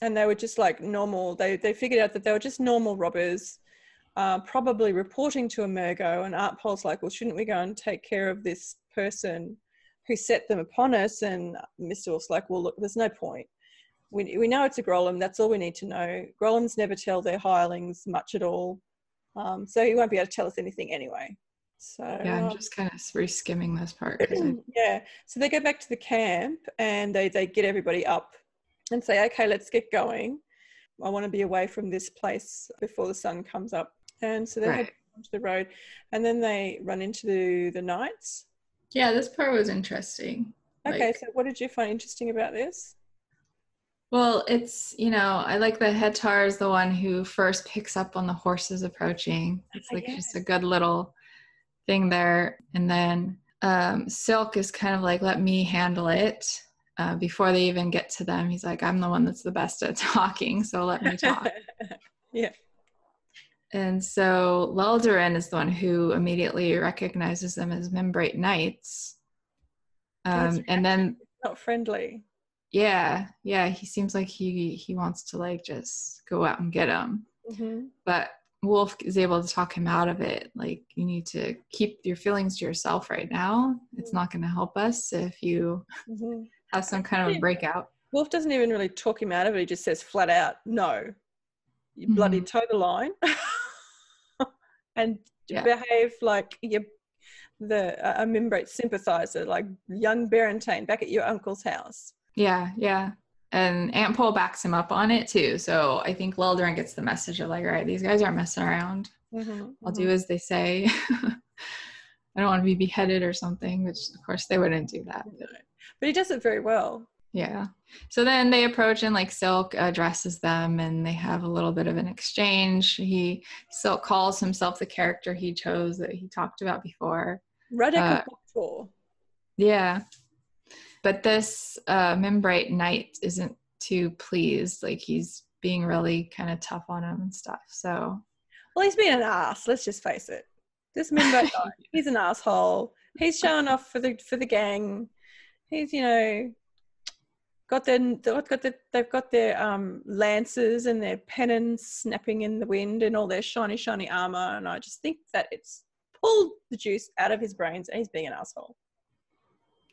and they were just like normal. They they figured out that they were just normal robbers, uh, probably reporting to a Murgo. And Aunt Pol's like, well, shouldn't we go and take care of this person who set them upon us? And Mr. Wolf's like, well, look, there's no point. We we know it's a Grolim. That's all we need to know. Grolims never tell their hirelings much at all, um, so he won't be able to tell us anything anyway. So Yeah, I'm um, just kind of reskimming this part. I- yeah. So they go back to the camp and they, they get everybody up and say, okay, let's get going. I want to be away from this place before the sun comes up. And so they head Right. onto the road and then they run into the, the knights. Yeah, this part was interesting. Okay, Like- so what did you find interesting about this? Well, it's, you know, I like that Hettar is the one who first picks up on the horses approaching. It's Ah, like just a good little thing there. And then um, Silk is kind of like, let me handle it. Uh, before they even get to them, he's like, I'm the one that's the best at talking, so let me talk. yeah. And so Lelldorin is the one who immediately recognizes them as Mimbrate Knights. Um, and then not friendly. Yeah, yeah, he seems like he he wants to like just go out and get him Mm-hmm. But Wolf is able to talk him out of it. Like you need to keep your feelings to yourself right now. It's not going to help us if you Mm-hmm. have some kind of a breakout. Wolf doesn't even really talk him out of it. He just says flat out, "No, you Mhm. bloody toe the line, and Yeah. behave like you're the a Mimbrate sympathizer, like young Berentain back at your uncle's house." Yeah, yeah. And Aunt Pol backs him up on it too. So I think Lelldorin gets the message of like, all right, these guys aren't messing around. Mm-hmm. I'll do as they say. I don't want to be beheaded or something, which of course they wouldn't do that. But But he does it very well. yeah. So then they approach and like Silk addresses them and they have a little bit of an exchange. He Silk calls himself the character he chose that he talked about before. Radical Uh, Yeah. But this uh Mimbrate Knight isn't too pleased. Like he's being really kind of tough on him and stuff. So Well, he's being an ass. Let's just face it. This member, guy, he's an asshole. He's showing off for the for the gang. He's you know got their they've got the, they've got their um lances and their pennons snapping in the wind and all their shiny shiny armor. And I just think that it's pulled the juice out of his brains and he's being an asshole.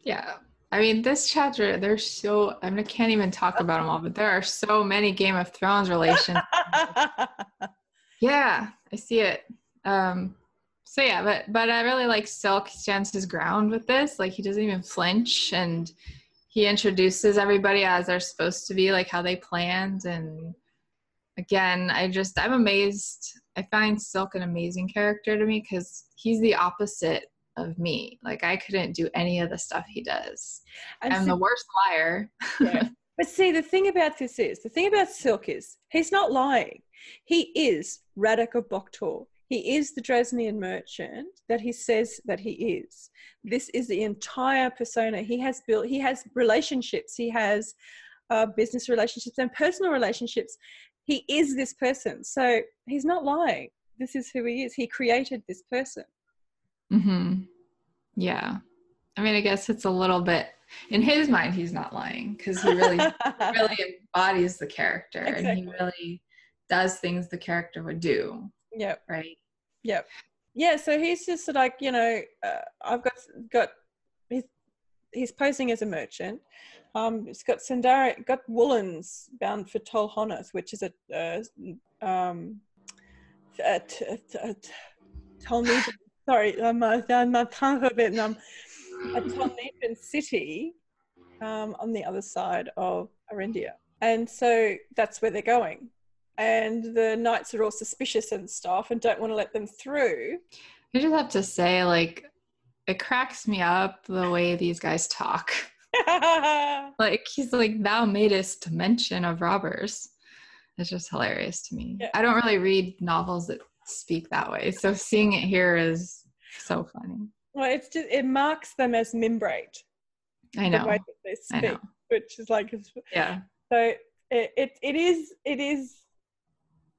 Yeah. I mean, this chapter, there's so, I, mean, I can't even talk about them all, but there are so many Game of Thrones relations. yeah, I see it. Um, so yeah, but but I really like Silk stands his ground with this. Like he doesn't even flinch, and he introduces everybody as they're supposed to be, like how they planned. And again, I just I'm amazed. I find Silk an amazing character to me because he's the opposite of me. Like I couldn't do any of the stuff he does. And I'm so- the worst liar. Yeah. But see, the thing about this is, the thing about Silk is, he's not lying. He is of Boktor. He is the Drasnian merchant that he says that he is. This is the entire persona. He has built, he has relationships, he has uh, business relationships and personal relationships. He is this person. So he's not lying. This is who he is. He created this person. Hmm Yeah. I mean, I guess it's a little bit in his mind. He's not lying because he really, really embodies the character, and he really does things the character would do. Yep. Right. Yep. Yeah, so he's just like, you know, uh, I've got got he's he's posing as a merchant. Um, he's got Sandara, got woolens bound for Tol Honeth which is a uh, um, a, t- a, t- a t- Tolnesian. Sorry, I'm uh, not tongue a bit numb. A Tolnesian city um, on the other side of Arendia, and so that's where they're going. And the knights are all suspicious and stuff, and don't want to let them through. I just have to say, like, it cracks me up the way these guys talk. Like, he's like, "Thou madest mention of robbers." It's just hilarious to me. Yeah. I don't really read novels that speak that way, so seeing it here is so funny. well, it's just it marks them as Mimbrate. I The know. way that they speak, which is like Yeah. so it, it it is it is.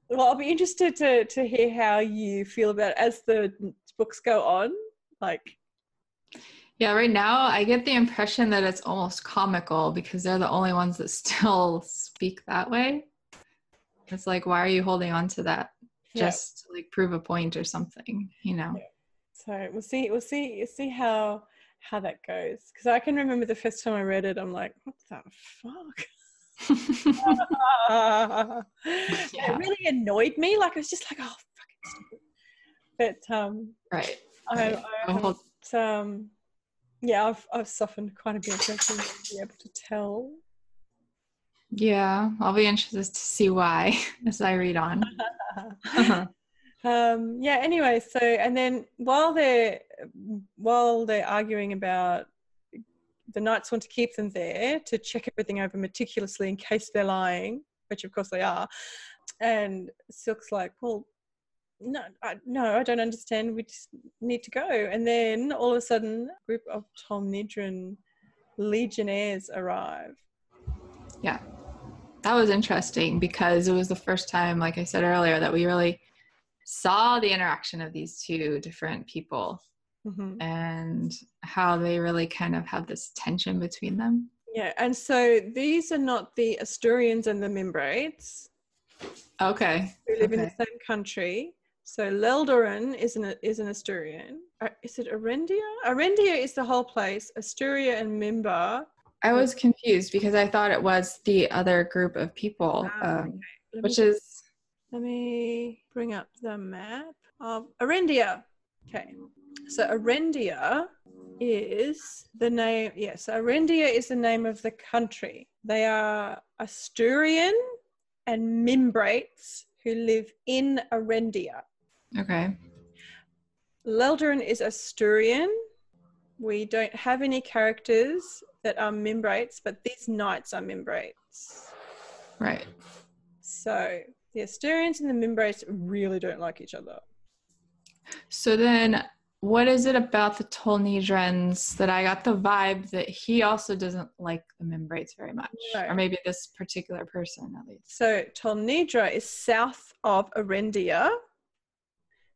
Well, I'll be interested to to hear how you feel about it as the books go on. Like, Yeah, right now I get the impression that it's almost comical because they're the only ones that still speak that way. It's like, why are you holding on to that? Yeah. Just to, like prove a point or something, you know? Yeah. So we'll see. We'll see. We'll See how how that goes. Because I can remember the first time I read it, I'm like, what the fuck? Yeah. It really annoyed me. Like I was just like, oh, fucking stupid. But um, right. I, right. I hold- um, yeah, I've I've softened quite a bit. I think be able to tell. Yeah, I'll be interested to see why as I read on. um, yeah. Anyway, so and then while they're while they're arguing about the knights want to keep them there to check everything over meticulously in case they're lying, which of course they are. And Silk's like, well, no, I, no, I don't understand. We just need to go. And then all of a sudden, a group of Tolnedran legionnaires arrive. yeah. That was interesting because it was the first time, like I said earlier, that we really saw the interaction of these two different people Mhm. and how they really kind of have this tension between them. Yeah, and so these are not the Asturians and the Mimbrates Okay. who live in the same country. So Lelldorin is an is an Asturian. Uh, Is it Arendia? Arendia is the whole place. Asturia and Mimbre. I was confused because I thought it was the other group of people, Ah, um, Let which me, is let me bring up the map of Arendia. Okay, so Arendia is the name. Yes, Arendia is the name of the country. They are Asturian and Mimbrates who live in Arendia. okay. Lelldorin is Asturian. We don't have any characters that are Mimbrates, but these knights are Mimbrates. Right. So the Asturians and the Mimbrates really don't like each other. So then, what is it about the Tolnedrans that I got the vibe that he also doesn't like the Mimbrates very much, No. or maybe this particular person at least? So Tolnedra is south of Arendia.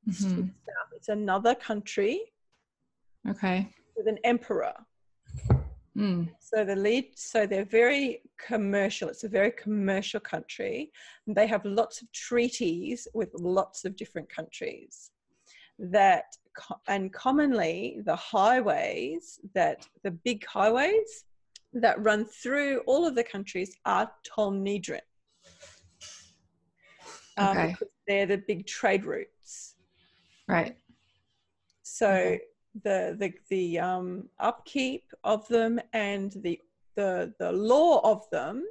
It's to the Mhm. south. It's another country Okay. with an emperor. Mm. So the lead, so they're very commercial. It's a very commercial country. And they have lots of treaties with lots of different countries. That and commonly the highways that the big highways that run through all of the countries are Tolnedran. Um, Okay. because they're the big trade routes. Right. So Okay. The the the um, upkeep of them and the the the law of them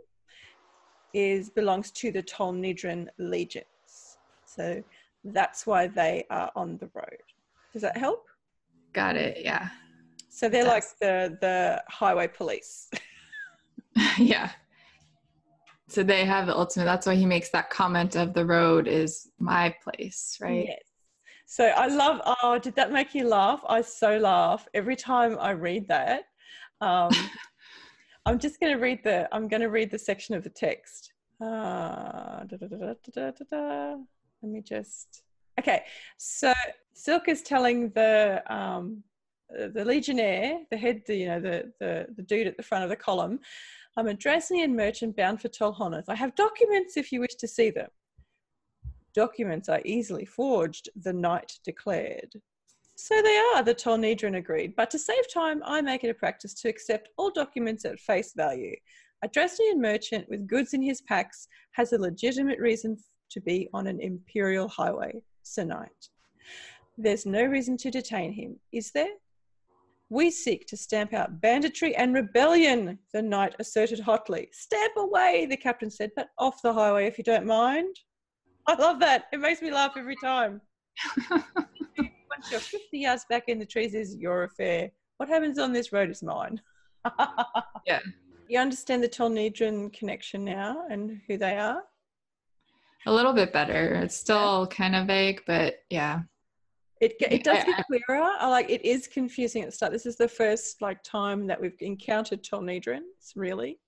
is belongs to the Tolnedran legions. So that's why they are on the road. Does that help? Got it. Yeah. So they're like the the highway police. yeah. So they have the ultimate. That's why he makes that comment of the road is my place, right? Yes. So I love. Oh, did that make you laugh? I so laugh every time I read that. Um, I'm just going to read the. I'm going to read the section of the text. Uh, da, da, da. Let me just. Okay, so Silk is telling the um, the legionnaire, the head, the, you know, the, the the dude at the front of the column. I'm a Drasnian merchant bound for Tol Honeth. I have documents if you wish to see them. Documents are easily forged, the knight declared. So they are, the Tolnedran agreed, but to save time, I make it a practice to accept all documents at face value. A Drasnian merchant with goods in his packs has a legitimate reason to be on an imperial highway, Sir Knight. There's no reason to detain him, is there? We seek to stamp out banditry and rebellion, the knight asserted hotly. Stamp away, the captain said, but off the highway if you don't mind. I love that. It makes me laugh every time. Once you're 50 yards back in the trees is your affair. What happens on this road is mine. Yeah. You understand the Tolnedran connection now and who they are? A little bit better. It's still kind of vague, but yeah. It, it does get clearer. I like it is confusing at the start. This is the first like time that we've encountered Tolnedrans, really.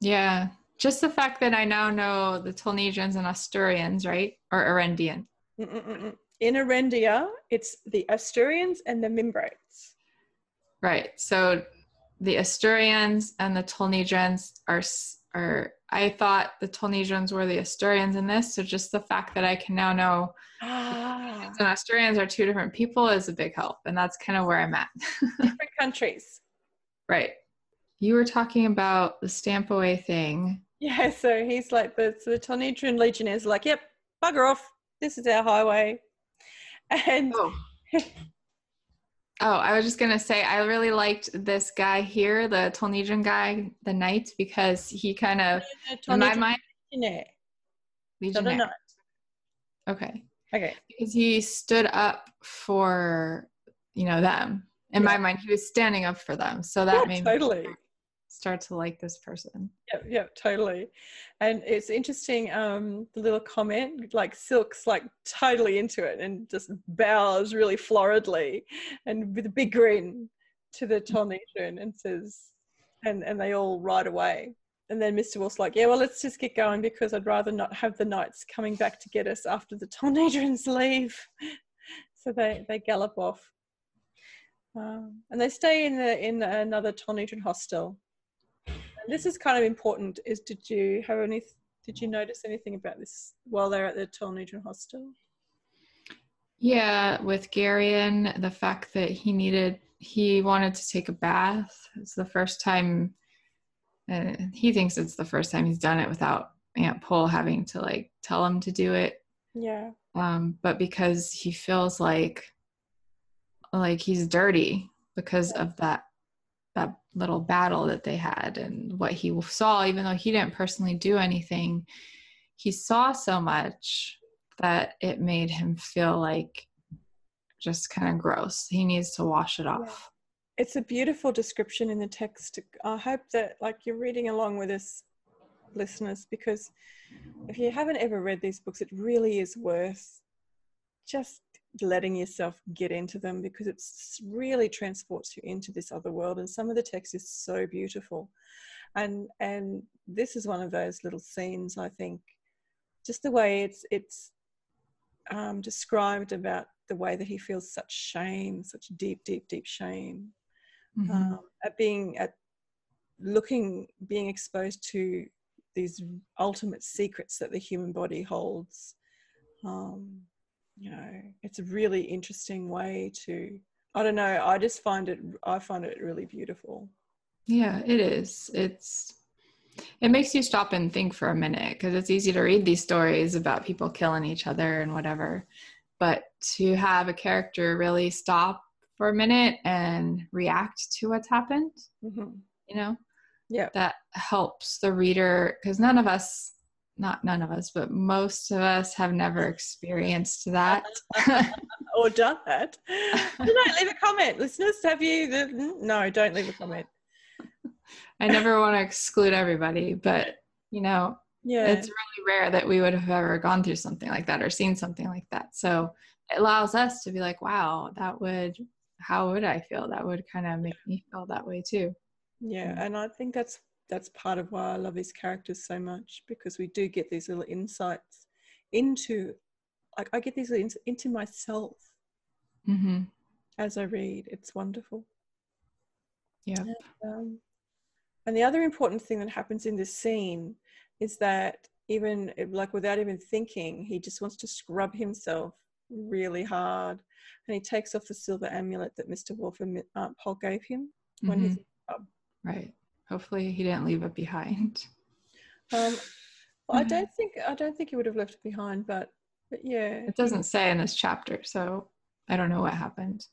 Yeah. Just the fact that I now know the Tolnesians and Asturians, right? Or Arendian. Mm-mm-mm. In Arendia, it's the Asturians and the Mimbrates. Right. So the Asturians and the Tolnesians are are I thought the Tolnesians were the Asturians in this. So just the fact that I can now know Ah, and Asturians are two different people is a big help. And that's kind of where I'm at. different countries. right. You were talking about the stamp away thing. Yeah, so he's like the so the Tolnedran legionnaires are like, yep, bugger off. This is our highway. And Oh. Oh, I was just gonna say I really liked this guy here, the Tolnesian guy, the knight, because he kind of in my mind legionnaire. Not legionnaire. Okay. Okay. Because he stood up for you know them. In my mind, he was standing up for them. So that Yeah, made totally. me start to like this person. Yep, yep, totally. And it's interesting, um, the little comment, like Silk's like totally into it and just bows really floridly and with a big grin to the Tolnesian and says, and, and they all ride away. and then Mr. Wolf's like, yeah, well, let's just get going because I'd rather not have the knights coming back to get us after the Tolnedrans leave. so they, they gallop off. Um, and they stay in the in another Tolnedran hostel. This is kind of important. Is did you have any? Did you notice anything about this while they're at the Tolnedran hostel? Yeah, with Garion, the fact that he needed he wanted to take a bath. It's the first time and uh, he thinks it's the first time he's done it without Aunt Pol having to like tell him to do it. Yeah. Um, but because he feels like like he's dirty because of that that little battle that they had and what he saw, even though he didn't personally do anything, he saw so much that it made him feel like just kind of gross. He needs to wash it off it's a beautiful description in the text. I hope that like you're reading along with us listeners because if you haven't ever read these books, it really is worth just letting yourself get into them because it really transports you into this other world and some of the text is so beautiful and and this is one of those little scenes i think just the way it's it's um, described about the way that he feels such shame such deep deep deep shame mm-hmm. um, at being at looking being exposed to these ultimate secrets that the human body holds um, you know it's a really interesting way to i don't know i just find it i find it really beautiful. Yeah it is. It's it makes you stop and think for a minute because it's easy to read these stories about people killing each other and whatever but to have a character really stop for a minute and react to what's happened mm-hmm. you know? Yeah. That helps the reader because none of us not none of us but most of us have never experienced that. Or done that. Don't leave a comment. Listeners have you the, mm, no don't leave a comment. I never want to exclude everybody but you know yeah. it's really rare that we would have ever gone through something like that or seen something like that. So it allows us to be like wow that would how would I feel? That would kind of make me feel that way too. Yeah, mm. and I think that's that's part of why I love his characters so much because we do get these little insights into, like I get these ins- into myself mm-hmm. as I read. It's wonderful. Yeah. And, um, and the other important thing that happens in this scene is that even like without even thinking, he just wants to scrub himself really hard and he takes off the silver amulet that Mr. Wolf and Aunt Pol gave him when mm-hmm. he's in the pub. Right. Hopefully, he didn't leave it behind. Um, well, I don't think I don't think he would have left it behind, but but yeah, it doesn't say in this chapter, so I don't know what happened.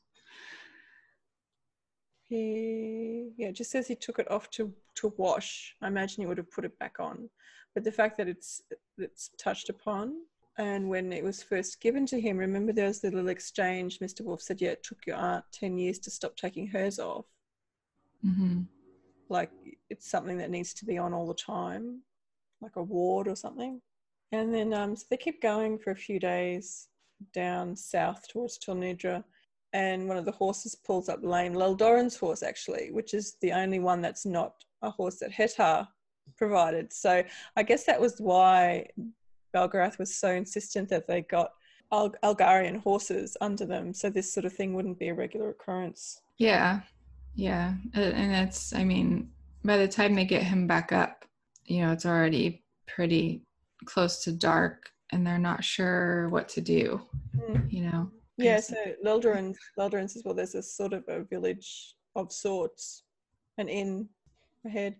He yeah, just says he took it off to to wash. I imagine he would have put it back on, but the fact that it's it's touched upon and when it was first given to him, remember there was the little exchange. Mr. Wolf said, "Yeah, it took your aunt ten years to stop taking hers off." Mm-hmm. Like it's something that needs to be on all the time, like a ward or something. And then um, so they keep going for a few days down south towards Tolnedra, and one of the horses pulls up lame. Lelldorin's horse, actually, which is the only one that's not a horse that Hettar provided. So I guess that was why Belgarath was so insistent that they got Al- Algarian horses under them, so this sort of thing wouldn't be a regular occurrence. Yeah, yeah, and that's I mean, by the time they get him back up, you know, it's already pretty close to dark, and they're not sure what to do. Mm. You know. Yeah, so Lelldorin, Lelldorin says, well, there's a sort of a village of sorts, an inn ahead.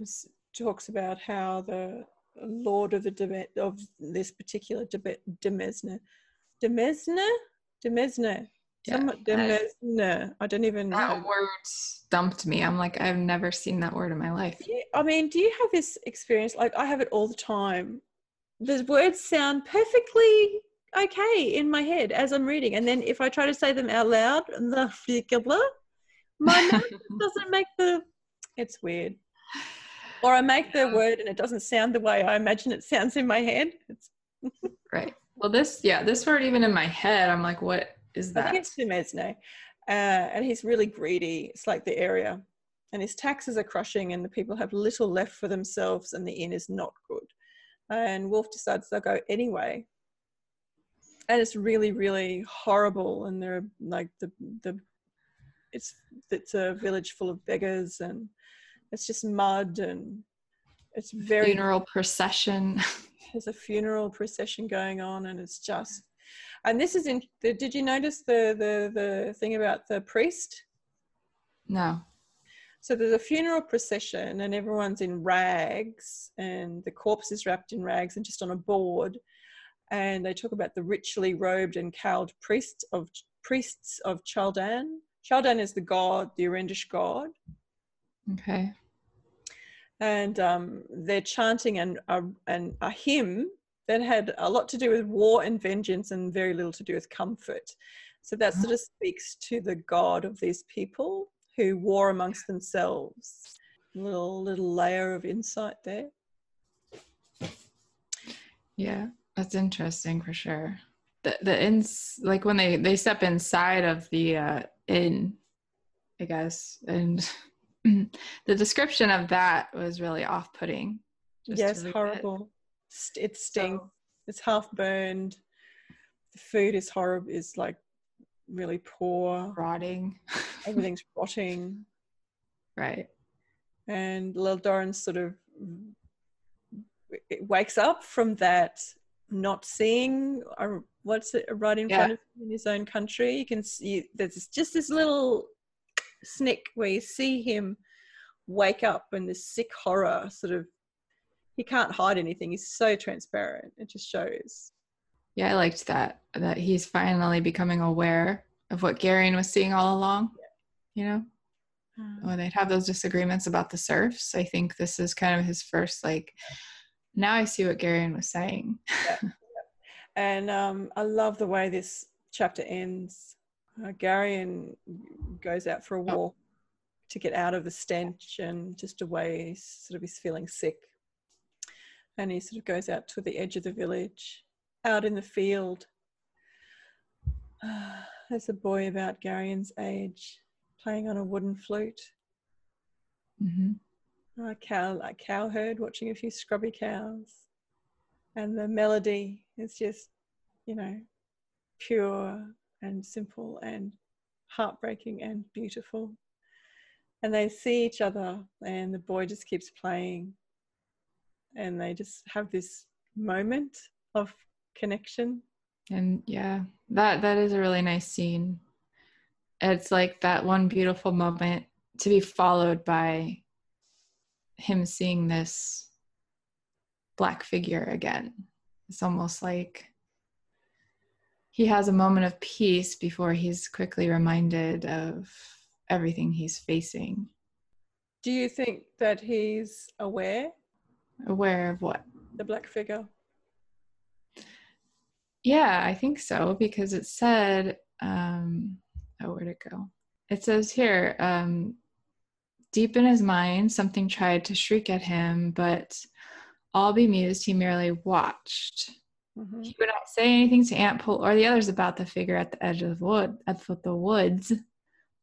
It talks about how the lord of the De- of this particular De- Demesne. Demesne? Demesne. Yeah, Demesne. I don't even that know. word stumped me. I'm like, I've never seen that word in my life. Yeah, I mean, do you have this experience? Like, I have it all the time. The words sound perfectly okay in my head as I'm reading, and then if I try to say them out loud, the my mouth doesn't make the. It's weird or I make the word and it doesn't sound the way I imagine it sounds in my head. right. Well, this, yeah, this word even in my head, I'm like, what is that? I think it's Dumesne. Uh, and he's really greedy. It's like the area. and his taxes are crushing, and the people have little left for themselves, and the inn is not good. And Wolf decides they'll go anyway. And it's really, really horrible. And they're like the the it's it's a village full of beggars, and it's just mud, and it's very Funeral procession. there's a funeral procession going on, and it's just. And this is in. The, did you notice the the the thing about the priest? no. So there's a funeral procession, and everyone's in rags, and the corpse is wrapped in rags and just on a board. And they talk about the richly robed and cowled priests of priests of Chaldan. Chaldan is the god, the Arendish god, Okay. and um, they're chanting an, a, an, a hymn that had a lot to do with war and vengeance and very little to do with comfort. So that sort of speaks to the God of these people who war amongst themselves. Little little layer of insight there. Yeah, that's interesting for sure. The the ins like when they they step inside of the uh inn, I guess, and the description of that was really off putting. yes, horrible. St- It stinks. So- It's half burned. The food is horrible. Is like really poor. Rotting. Everything's rotting. right. and Lelldorin sort of wakes up from that not seeing uh, what's it right in Yeah. front of him in his own country. You can see there's just this little snick where you see him wake up and this sick horror sort of he can't hide anything. He's so transparent. It just shows. Yeah, I liked that. That he's finally becoming aware of what Garion was seeing all along. Yeah. You know, when they'd have those disagreements about the serfs, I think this is kind of his first like. Now I see what Garion was saying. Yeah. And um, I love the way this chapter ends. Uh, Garion goes out for a Oh. walk to get out of the stench and just away, sort of he's feeling sick. And he sort of goes out to the edge of the village, out in the field. There's a boy about Garion's age playing on a wooden flute. hmm a cow, a cow herd watching a few scrubby cows, and the melody is just, you know, pure and simple and heartbreaking and beautiful. And they see each other, and the boy just keeps playing, and they just have this moment of connection. And yeah, that that is a really nice scene. It's like that one beautiful moment to be followed by him seeing this black figure again. It's almost like he has a moment of peace before he's quickly reminded of everything he's facing. Do you think that he's aware, Aware of what? the black figure? Yeah, I think so because it said, um, oh, where'd it go? It says here, um, deep in his mind, something tried to shriek at him, but all bemused, he merely watched. Mhm. He would not say anything to Aunt Pol or the others about the figure at the edge of the wood, at the, the woods,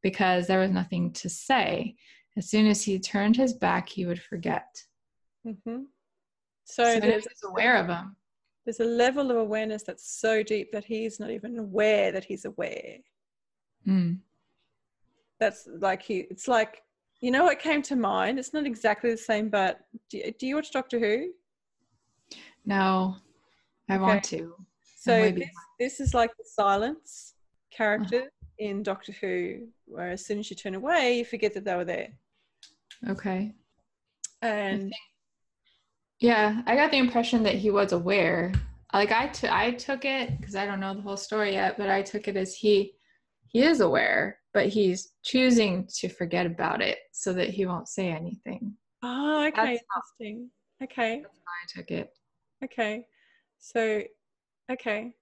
because there was nothing to say. As soon as he turned his back, he would forget. Mhm. So, So, there's he's aware of him. there's a level of awareness that's so deep that he's not even aware that he's aware. Mm. That's like he. It's like you know what came to mind. It's not exactly the same, but do, do you watch Doctor Who? No, I Okay. want to. So this, this is like the silence character in Doctor Who, where as soon as you turn away, you forget that they were there. Okay. And Yeah, I got the impression that he was aware. Like I, t- I took it because I don't know the whole story yet, but I took it as he, he is aware, but he's choosing to forget about it so that he won't say anything. oh, okay, That's how- interesting. Okay, I took it. okay. So, okay,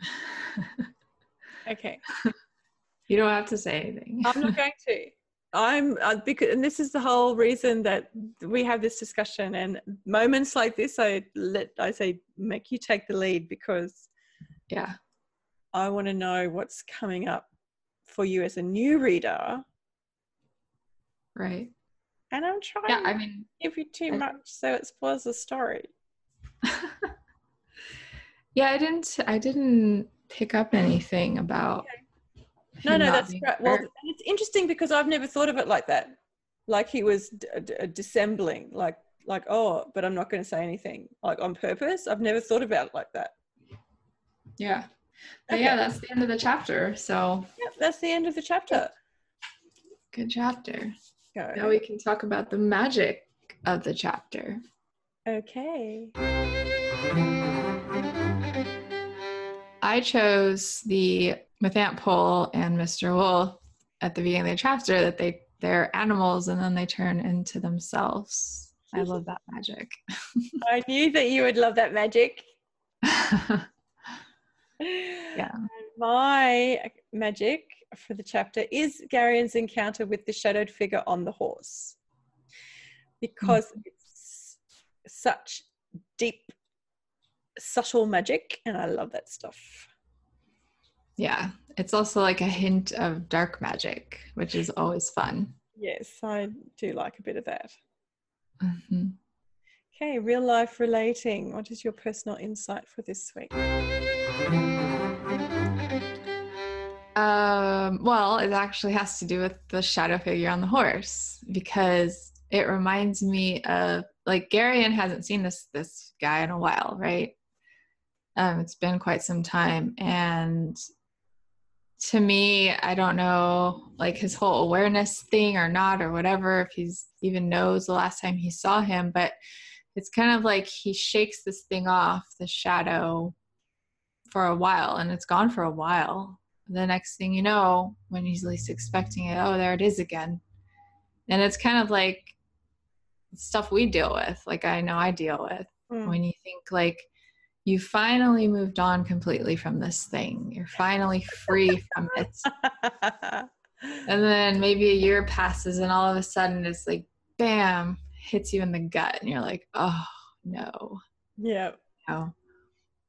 okay. you don't have to say anything. I'm not going to. I'm uh, because, and this is the whole reason that we have this discussion. And moments like this, I let I say make you take the lead because yeah. I want to know what's coming up for you as a new reader Right. And I'm trying Yeah, I mean, give you too I- much so it spoils the story. yeah, I didn't. I didn't pick up anything about. No, no, that's great. Well, it's interesting because I've never thought of it like that. Like he was d- d- uh, dissembling, like like oh, but I'm not going to say anything, like on purpose. I've never thought about it like that. yeah. But Okay. yeah, that's the end of the chapter. So Yep, that's the end of the chapter. good chapter. Go. Now we can talk about the magic of the chapter. Okay. I chose the with Aunt Pol and Mr. Wolf at the beginning of the chapter that they they're animals and then they turn into themselves. I love that magic. I knew that you would love that magic. Yeah. My magic for the chapter is Garion's encounter with the shadowed figure on the horse. Because hmm. it's such deep, subtle magic, and I love that stuff. Yeah. It's also like a hint of dark magic, which is always fun. Yes, I do like a bit of that. Mhm. Okay, real life relating. What is your personal insight for this week? Um, well, it actually has to do with the shadow figure on the horse because it reminds me of like Garion hasn't seen this this guy in a while, right? Um, it's been quite some time, and to me, I don't know like his whole awareness thing or not or whatever if he's even knows the last time he saw him, but it's kind of like he shakes this thing off, the shadow, for a while, and it's gone for a while the next thing you know, when he's least expecting it, oh, there it is again. And it's kind of like stuff we deal with, like I know I deal with, Mm. when you think like you finally moved on completely from this thing, you're finally free from it. And then maybe a year passes, and all of a sudden it's like, bam, hits you in the gut, and you're like, oh, no, yeah, no.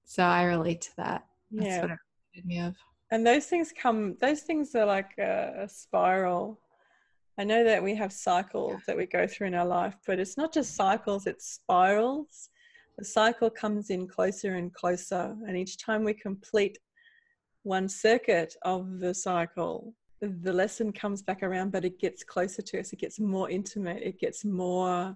So I relate to that. That's yeah. what it reminded me of. and those things come those things are like a, a spiral i know that we have cycles that we go through in our life but it's not just cycles it's spirals the cycle comes in closer and closer and each time we complete one circuit of the cycle the lesson comes back around but it gets closer to us it gets more intimate it gets more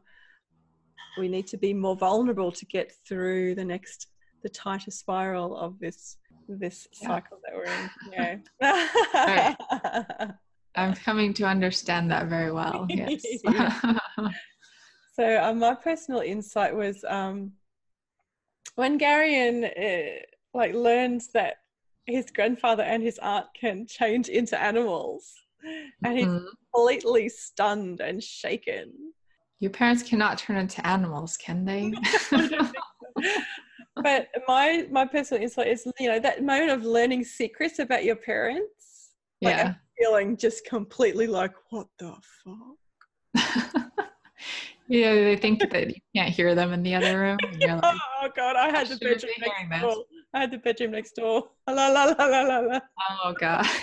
we need to be more vulnerable to get through the next the tighter spiral of this this Yeah. cycle that we're in. Yeah. I'm coming to understand that very well. Yes. so um, my personal insight was um, when Garion uh, like learns that his grandfather and his aunt can change into animals, and he's Mhm. completely stunned and shaken. Your parents cannot turn into animals, can they? but my my personal insight is you know that moment of learning secrets about your parents like yeah. feeling just completely like what the fuck yeah, they think that you can't hear them in the other room. Like, oh god i had the bedroom next this. door i had the bedroom next door la la la la la la oh god.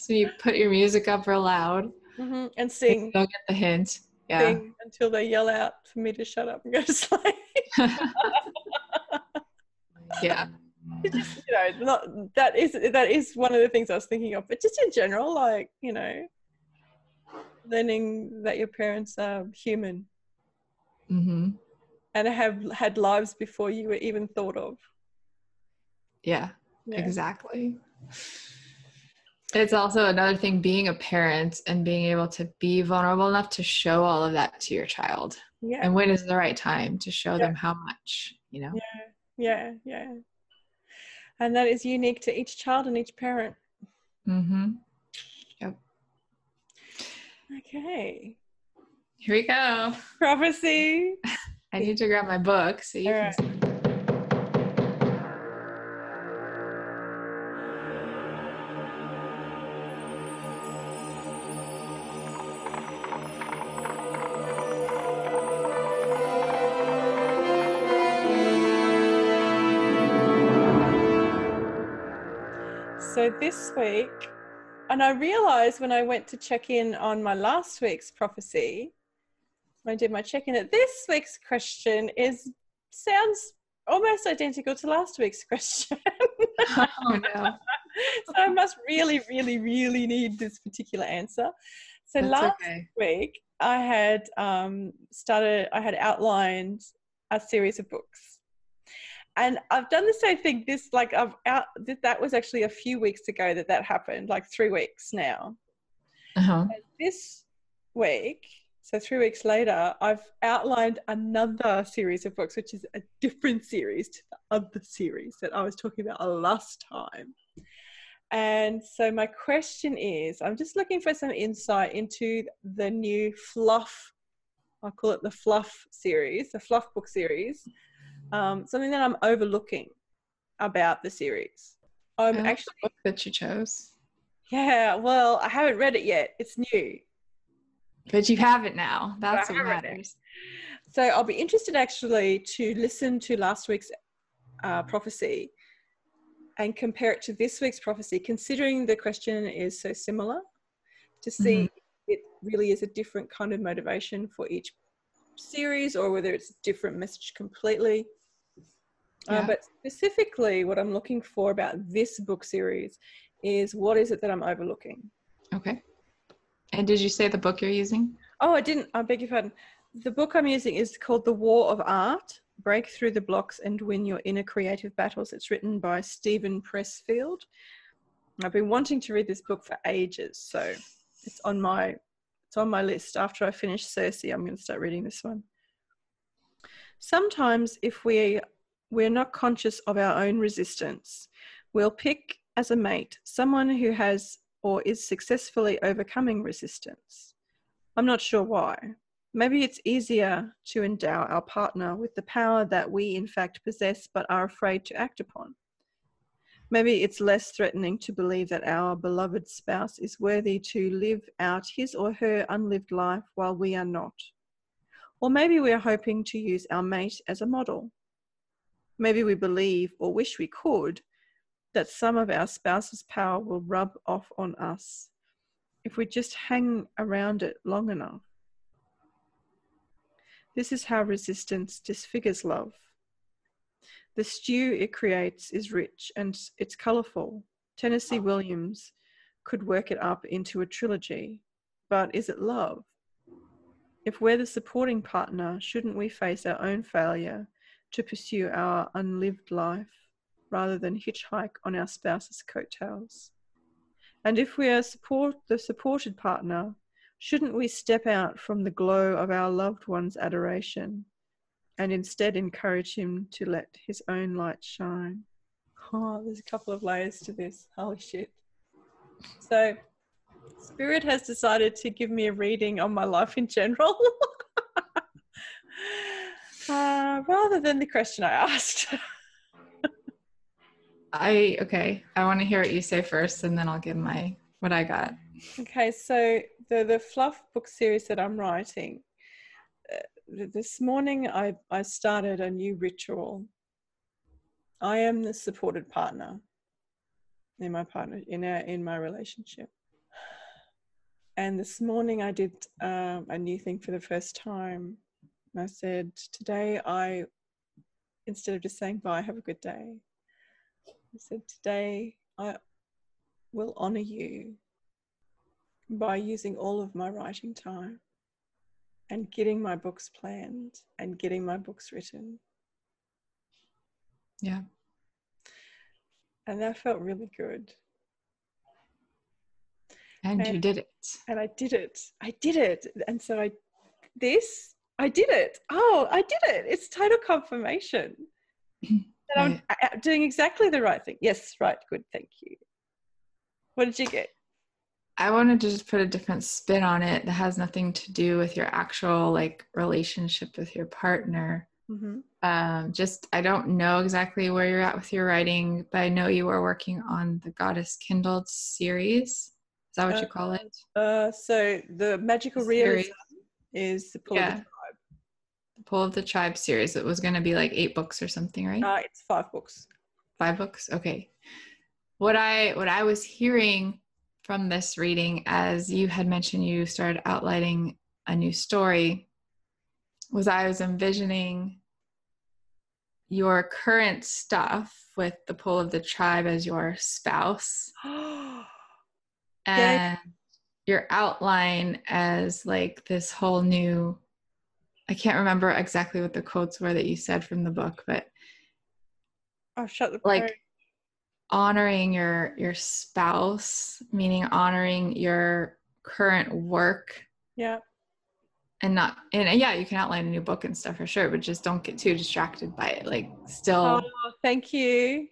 So you put your music up real loud. Mhm, and sing don't get the hint. Yeah. sing until they yell out for me to shut up and go to sleep yeah. It's just, you know not that is that is one of the things i was thinking of but just in general like you know learning that your parents are human hmm and have had lives before you were even thought of. Yeah. Yeah. Exactly. It's also another thing being a parent and being able to be vulnerable enough to show all of that to your child. Yeah. And when is the right time to show Yeah. them how much, you know? Yeah, yeah. Yeah. And that is unique to each child and each parent. Mm-hmm. Okay. Here we go. Prophecy. I need to grab my book so you All can right. So this week and I realized when I went to check in on my last week's prophecy, when I did my check in, that this week's question is sounds almost identical to last week's question. oh no. so I must really, really, really need this particular answer. So That's last okay. week I had um, started, I had outlined a series of books. And I've done the same thing. This, like, I've out. That was actually a few weeks ago that that happened, like three weeks now. Uh-huh. This week, so three weeks later, I've outlined another series of books, which is a different series to the other series that I was talking about last time. And so my question is, I'm just looking for some insight into the new fluff. I'll call it the fluff series, the fluff book series. Um, something that I'm overlooking about the series. I'm I like actually, book that you chose. yeah. Well, I haven't read it yet. It's new. But you have it now. That's what have it now. matters. So I'll be interested actually to listen to last week's uh, prophecy and compare it to this week's prophecy, considering the question is so similar, to see if it really is a different kind of motivation for each series or whether it's a different message completely. Uh, but specifically, what I'm looking for about this book series is what is it that I'm overlooking? Okay. And did you say the book you're using? Oh, I didn't. I beg your pardon. The book I'm using is called The War of Art Break Through the Blocks and Win Your Inner Creative Battles. It's written by Steven Pressfield. I've been wanting to read this book for ages, so it's on my it's on my list. After I finish Circe, I'm going to start reading this one. Sometimes, if we we're not conscious of our own resistance, we'll pick as a mate someone who has or is successfully overcoming resistance. I'm not sure why. Maybe it's easier to endow our partner with the power that we in fact possess but are afraid to act upon. Maybe it's less threatening to believe that our beloved spouse is worthy to live out his or her unlived life while we are not. Or maybe we are hoping to use our mate as a model. Maybe we believe or wish we could that some of our spouse's power will rub off on us if we just hang around it long enough. This is how resistance disfigures love. The stew it creates is rich and it's colourful. Tennessee Williams could work it up into a trilogy, but is it love? If we're the supporting partner, shouldn't we face our own failure to pursue our unlived life rather than hitchhike on our spouse's coattails? And if we are support, the supported partner, shouldn't we step out from the glow of our loved one's adoration and instead encourage him to let his own light shine? Oh, there's a couple of layers to this. Holy shit. So, Spirit has decided to give me a reading on my life in general. uh, rather than the question I asked. I okay. I want to hear what you say first, and then I'll give my what I got. Okay, so the the fluff book series that I'm writing. Uh, this morning, I I started a new ritual. I am the supported partner in my partner in our in my relationship. And this morning, I did um, a new thing for the first time. I said, "Today, I instead of just saying bye, have a good day." I said, "Today, I will honor you by using all of my writing time and getting my books planned and getting my books written. Yeah. And that felt really good. And you did it. And I did it. I did it. And so I, this, I did it. Oh, I did it. It's total confirmation that I'm a- a- doing exactly the right thing. Yes, right. Good. Thank you. What did you get? I wanted to just put a different spin on it that has nothing to do with your actual like relationship with your partner. hmm Um, just I don't know exactly where you're at with your writing, but I know you are working on the Goddess Kindled series. Is that what you call it? Uh, so the magical Series. realism is the pull Yeah. Pull of the Tribe series. It was going to be like eight books or something, right? Uh, it's five books. Five books. Okay. What I what I was hearing from this reading, as you had mentioned, you started outlining a new story, was I was envisioning your current stuff with the pull of the tribe as your spouse and your outline as like this whole new I can't remember exactly what the quotes were that you said from the book, but oh, shut the like honoring your your spouse, meaning honoring your current work. Yeah. And not and yeah, you can outline a new book and stuff for sure, but just don't get too distracted by it. Like still Oh, thank you.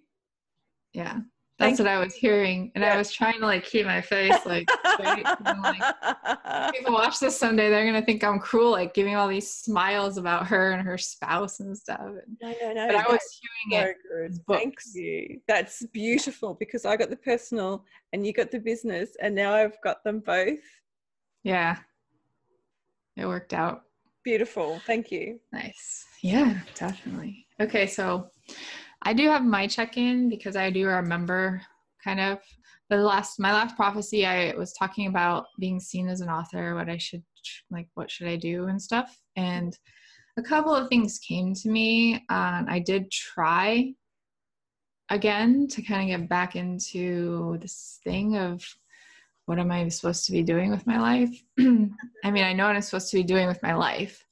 Yeah. That's what I was hearing, and yeah. I was trying to like keep my face like straight. like, people watch this someday, they're gonna think I'm cruel, like giving all these smiles about her and her spouse and stuff. And, no, no, no. But I was hearing so it. Good. Thank you. That's beautiful because I got the personal and you got the business, and now I've got them both. Yeah, it worked out. Beautiful. Thank you. Nice. Yeah, definitely. Okay, so I do have my check-in because I do remember kind of the last my last prophecy I was talking about being seen as an author, what I should like what should I do and stuff. And a couple of things came to me. Um, I did try again to kind of get back into this thing of what am I supposed to be doing with my life? I mean, I know what I'm supposed to be doing with my life,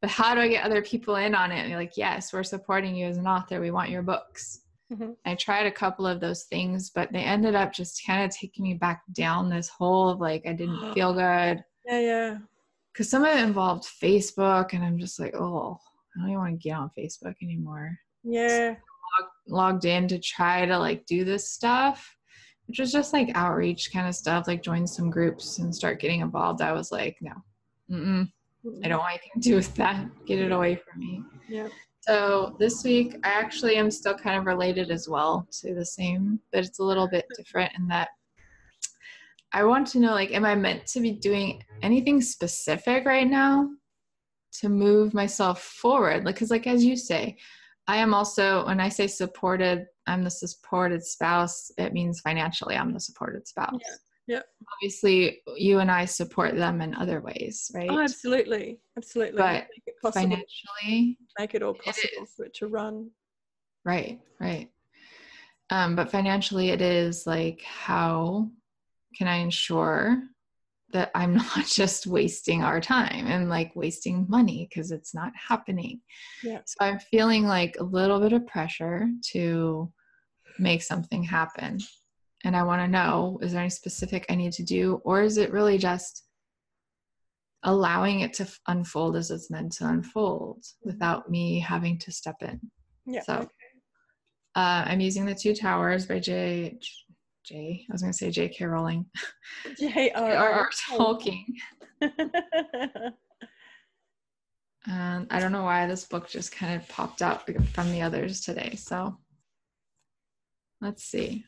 but how do I get other people in on it? And like, yes, we're supporting you as an author. We want your books. Mm-hmm. I tried a couple of those things, but they ended up just kind of taking me back down this hole of like, I didn't feel good. Yeah, yeah. Because some of it involved Facebook, and I'm just like, oh, I don't even want to get on Facebook anymore. Yeah. So logged in to try to like do this stuff, which was just like outreach kind of stuff, like join some groups and start getting involved. I was like, no, mm-mm I don't want anything to do with that. Get it away from me. Yeah. So this week, I actually am still kind of related as well to the same, but it's a little bit different in that I want to know like, am I meant to be doing anything specific right now to move myself forward? Like, because, like, as you say, I am also, when I say supported, I'm the supported spouse, it means financially I'm the supported spouse. Yeah. Yeah. Obviously, you and I support them in other ways, right? Oh, absolutely, absolutely. But make financially, make it all possible it for it to run. Right, right. Um, but financially, it is like how can I ensure that I'm not just wasting our time and like wasting money because it's not happening. Yeah. So I'm feeling like a little bit of pressure to make something happen and I want to know is there any specific I need to do, or is it really just allowing it to unfold as it's meant to unfold without me having to step in? Yeah. So uh, I'm using the Two Towers by J. J. I was going to say J.K. Rowling. J.R.R. Tolkien. and I don't know why this book just kind of popped out from the others today. So let's see.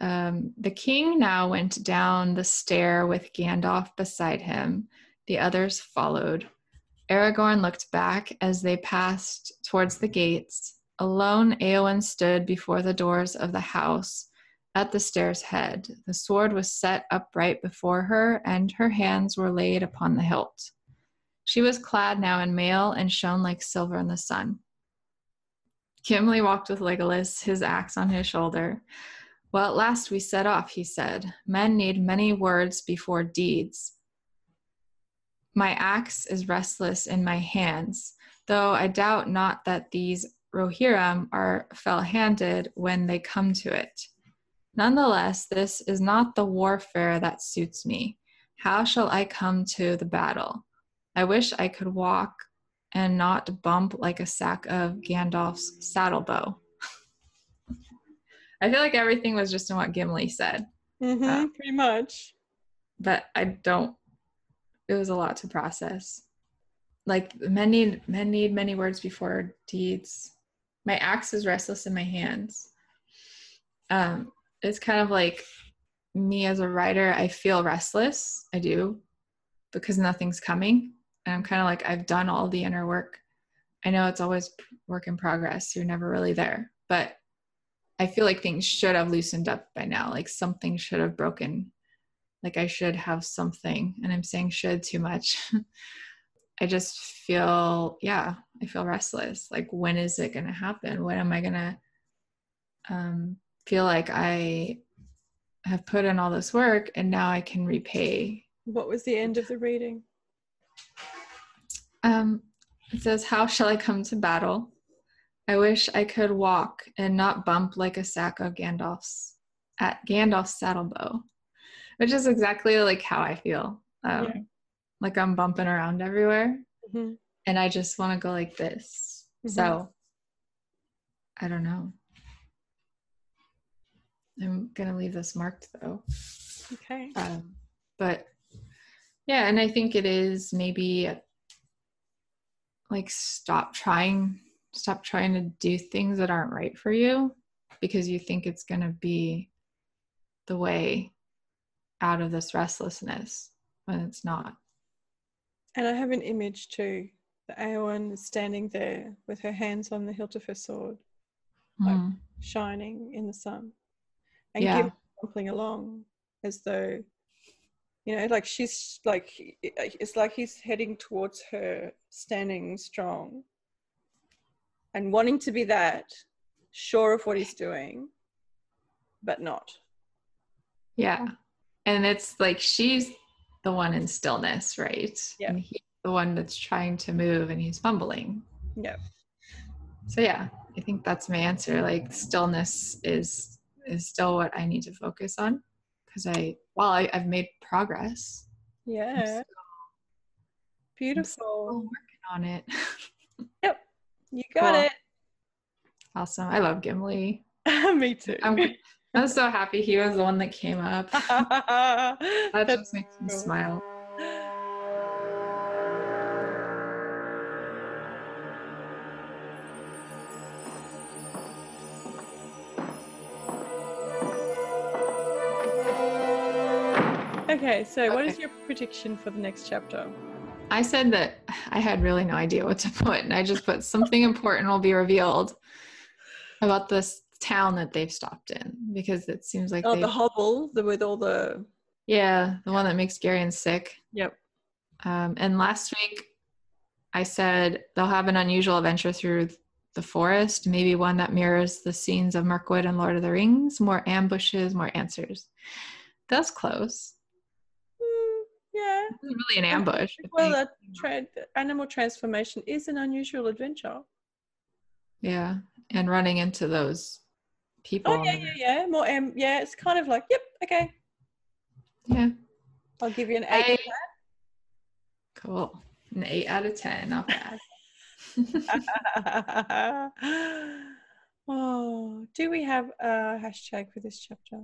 Um, the king now went down the stair with Gandalf beside him. The others followed. Aragorn looked back as they passed towards the gates. Alone, Eowyn stood before the doors of the house at the stair's head. The sword was set upright before her, and her hands were laid upon the hilt. She was clad now in mail and shone like silver in the sun. Gimli walked with Legolas, his axe on his shoulder. Well, at last we set off, he said. Men need many words before deeds. My axe is restless in my hands, though I doubt not that these Rohirrim are fell handed when they come to it. Nonetheless, this is not the warfare that suits me. How shall I come to the battle? I wish I could walk and not bump like a sack of Gandalf's saddle bow. I feel like everything was just in what Gimli said. Mm-hmm, uh, pretty much. But I don't. It was a lot to process. Like men need men need many words before deeds. My axe is restless in my hands. Um, it's kind of like me as a writer. I feel restless. I do because nothing's coming, and I'm kind of like I've done all the inner work. I know it's always work in progress. You're never really there, but I feel like things should have loosened up by now. Like something should have broken. Like I should have something. And I'm saying should too much. I just feel, yeah, I feel restless. Like, when is it going to happen? When am I going to um, feel like I have put in all this work and now I can repay? What was the end of the reading? Um, it says, How shall I come to battle? I wish I could walk and not bump like a sack of Gandalf's at Gandalf's saddle bow, which is exactly like how I feel. Um, yeah. Like I'm bumping around everywhere, mm-hmm. and I just want to go like this. Mm-hmm. So I don't know. I'm gonna leave this marked though. Okay. Um, but yeah, and I think it is maybe like stop trying stop trying to do things that aren't right for you because you think it's going to be the way out of this restlessness when it's not. And I have an image too. The Éowyn standing there with her hands on the hilt of her sword, like mm. shining in the sun, and yeah. Along as though, you know, like she's like, it's like he's heading towards her, standing strong, and wanting to be that, sure of what he's doing, but not. Yeah. And it's like she's the one in stillness, right? Yeah. And he's the one that's trying to move and he's fumbling. Yeah. So yeah, I think that's my answer. Like stillness is is still what I need to focus on because I well I, have made progress. Yeah. Still, Beautiful. working on it. yep. You got cool. it. Awesome. I love Gimli. Me too. I'm, I'm so happy he was the one that came up. that just makes me smile. Okay, so what is your prediction for the next chapter? I said that I had really no idea what to put, and I just put something important will be revealed about this town that they've stopped in because it seems like oh the hovel the, with all the yeah the one that makes Garion sick. Yep. Um, and last week I said they'll have an unusual adventure through the forest, maybe one that mirrors the scenes of Mirkwood and Lord of the Rings. More ambushes, more answers. That's close. Yeah. It's really an ambush. Well, a tra- animal transformation is an unusual adventure. Yeah, and running into those people. Oh yeah, yeah, yeah. More, um, yeah. It's kind of like, yep, okay. Yeah. I'll give you an eight. eight. Cool. An eight out of ten. Not bad. oh, do we have a hashtag for this chapter?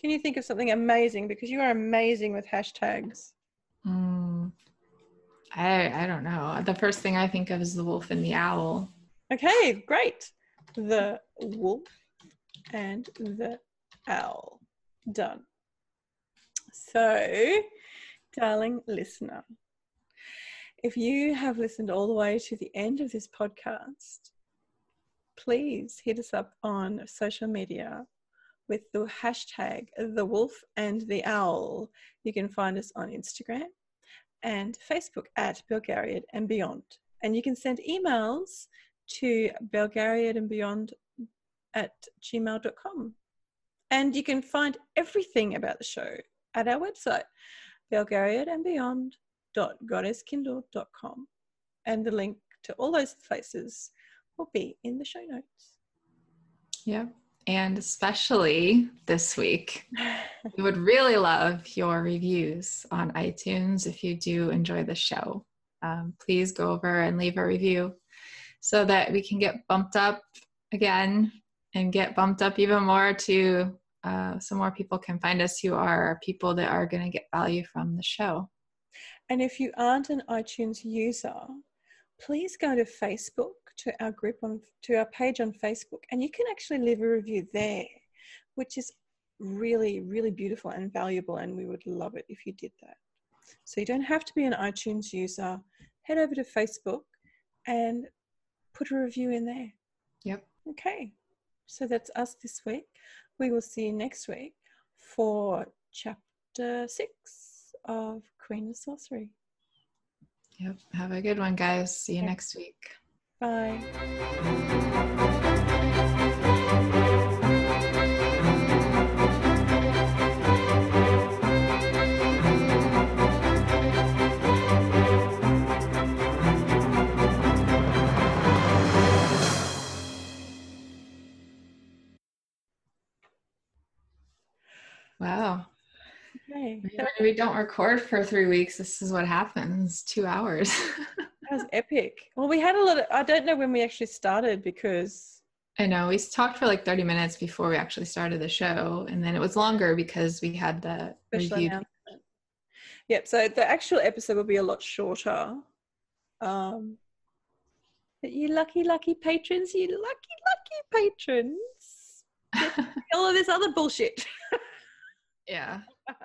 Can you think of something amazing? Because you are amazing with hashtags. Mm, I I don't know. The first thing I think of is the wolf and the owl. Okay, great. The wolf and the owl. Done. So, darling listener, if you have listened all the way to the end of this podcast, please hit us up on social media with the hashtag the wolf and the owl. You can find us on Instagram and Facebook at Belgariad and Beyond. And you can send emails to Belgariad and Beyond at gmail.com. And you can find everything about the show at our website, Belgariad and Beyond.goddesskindle.com. And the link to all those places will be in the show notes. Yeah and especially this week. we would really love your reviews on iTunes if you do enjoy the show. Um, please go over and leave a review so that we can get bumped up again and get bumped up even more to uh, so more people can find us who are people that are going to get value from the show. And if you aren't an iTunes user, please go to Facebook to our group on to our page on Facebook, and you can actually leave a review there, which is really really beautiful and valuable, and we would love it if you did that. So you don't have to be an iTunes user. Head over to Facebook and put a review in there. Yep. Okay. So that's us this week. We will see you next week for chapter six of Queen of Sorcery. Yep. Have a good one, guys. See you Okay. next week. Bye. Wow. Okay. When we don't record for three weeks, this is what happens. Two hours. was epic. Well, we had a lot of, I don't know when we actually started because, I know. We talked for like 30 minutes before we actually started the show. And then it was longer because we had the special announcement. Yep. So the actual episode will be a lot shorter. Um, but you lucky, lucky patrons, you lucky, lucky patrons. All of this other bullshit. yeah.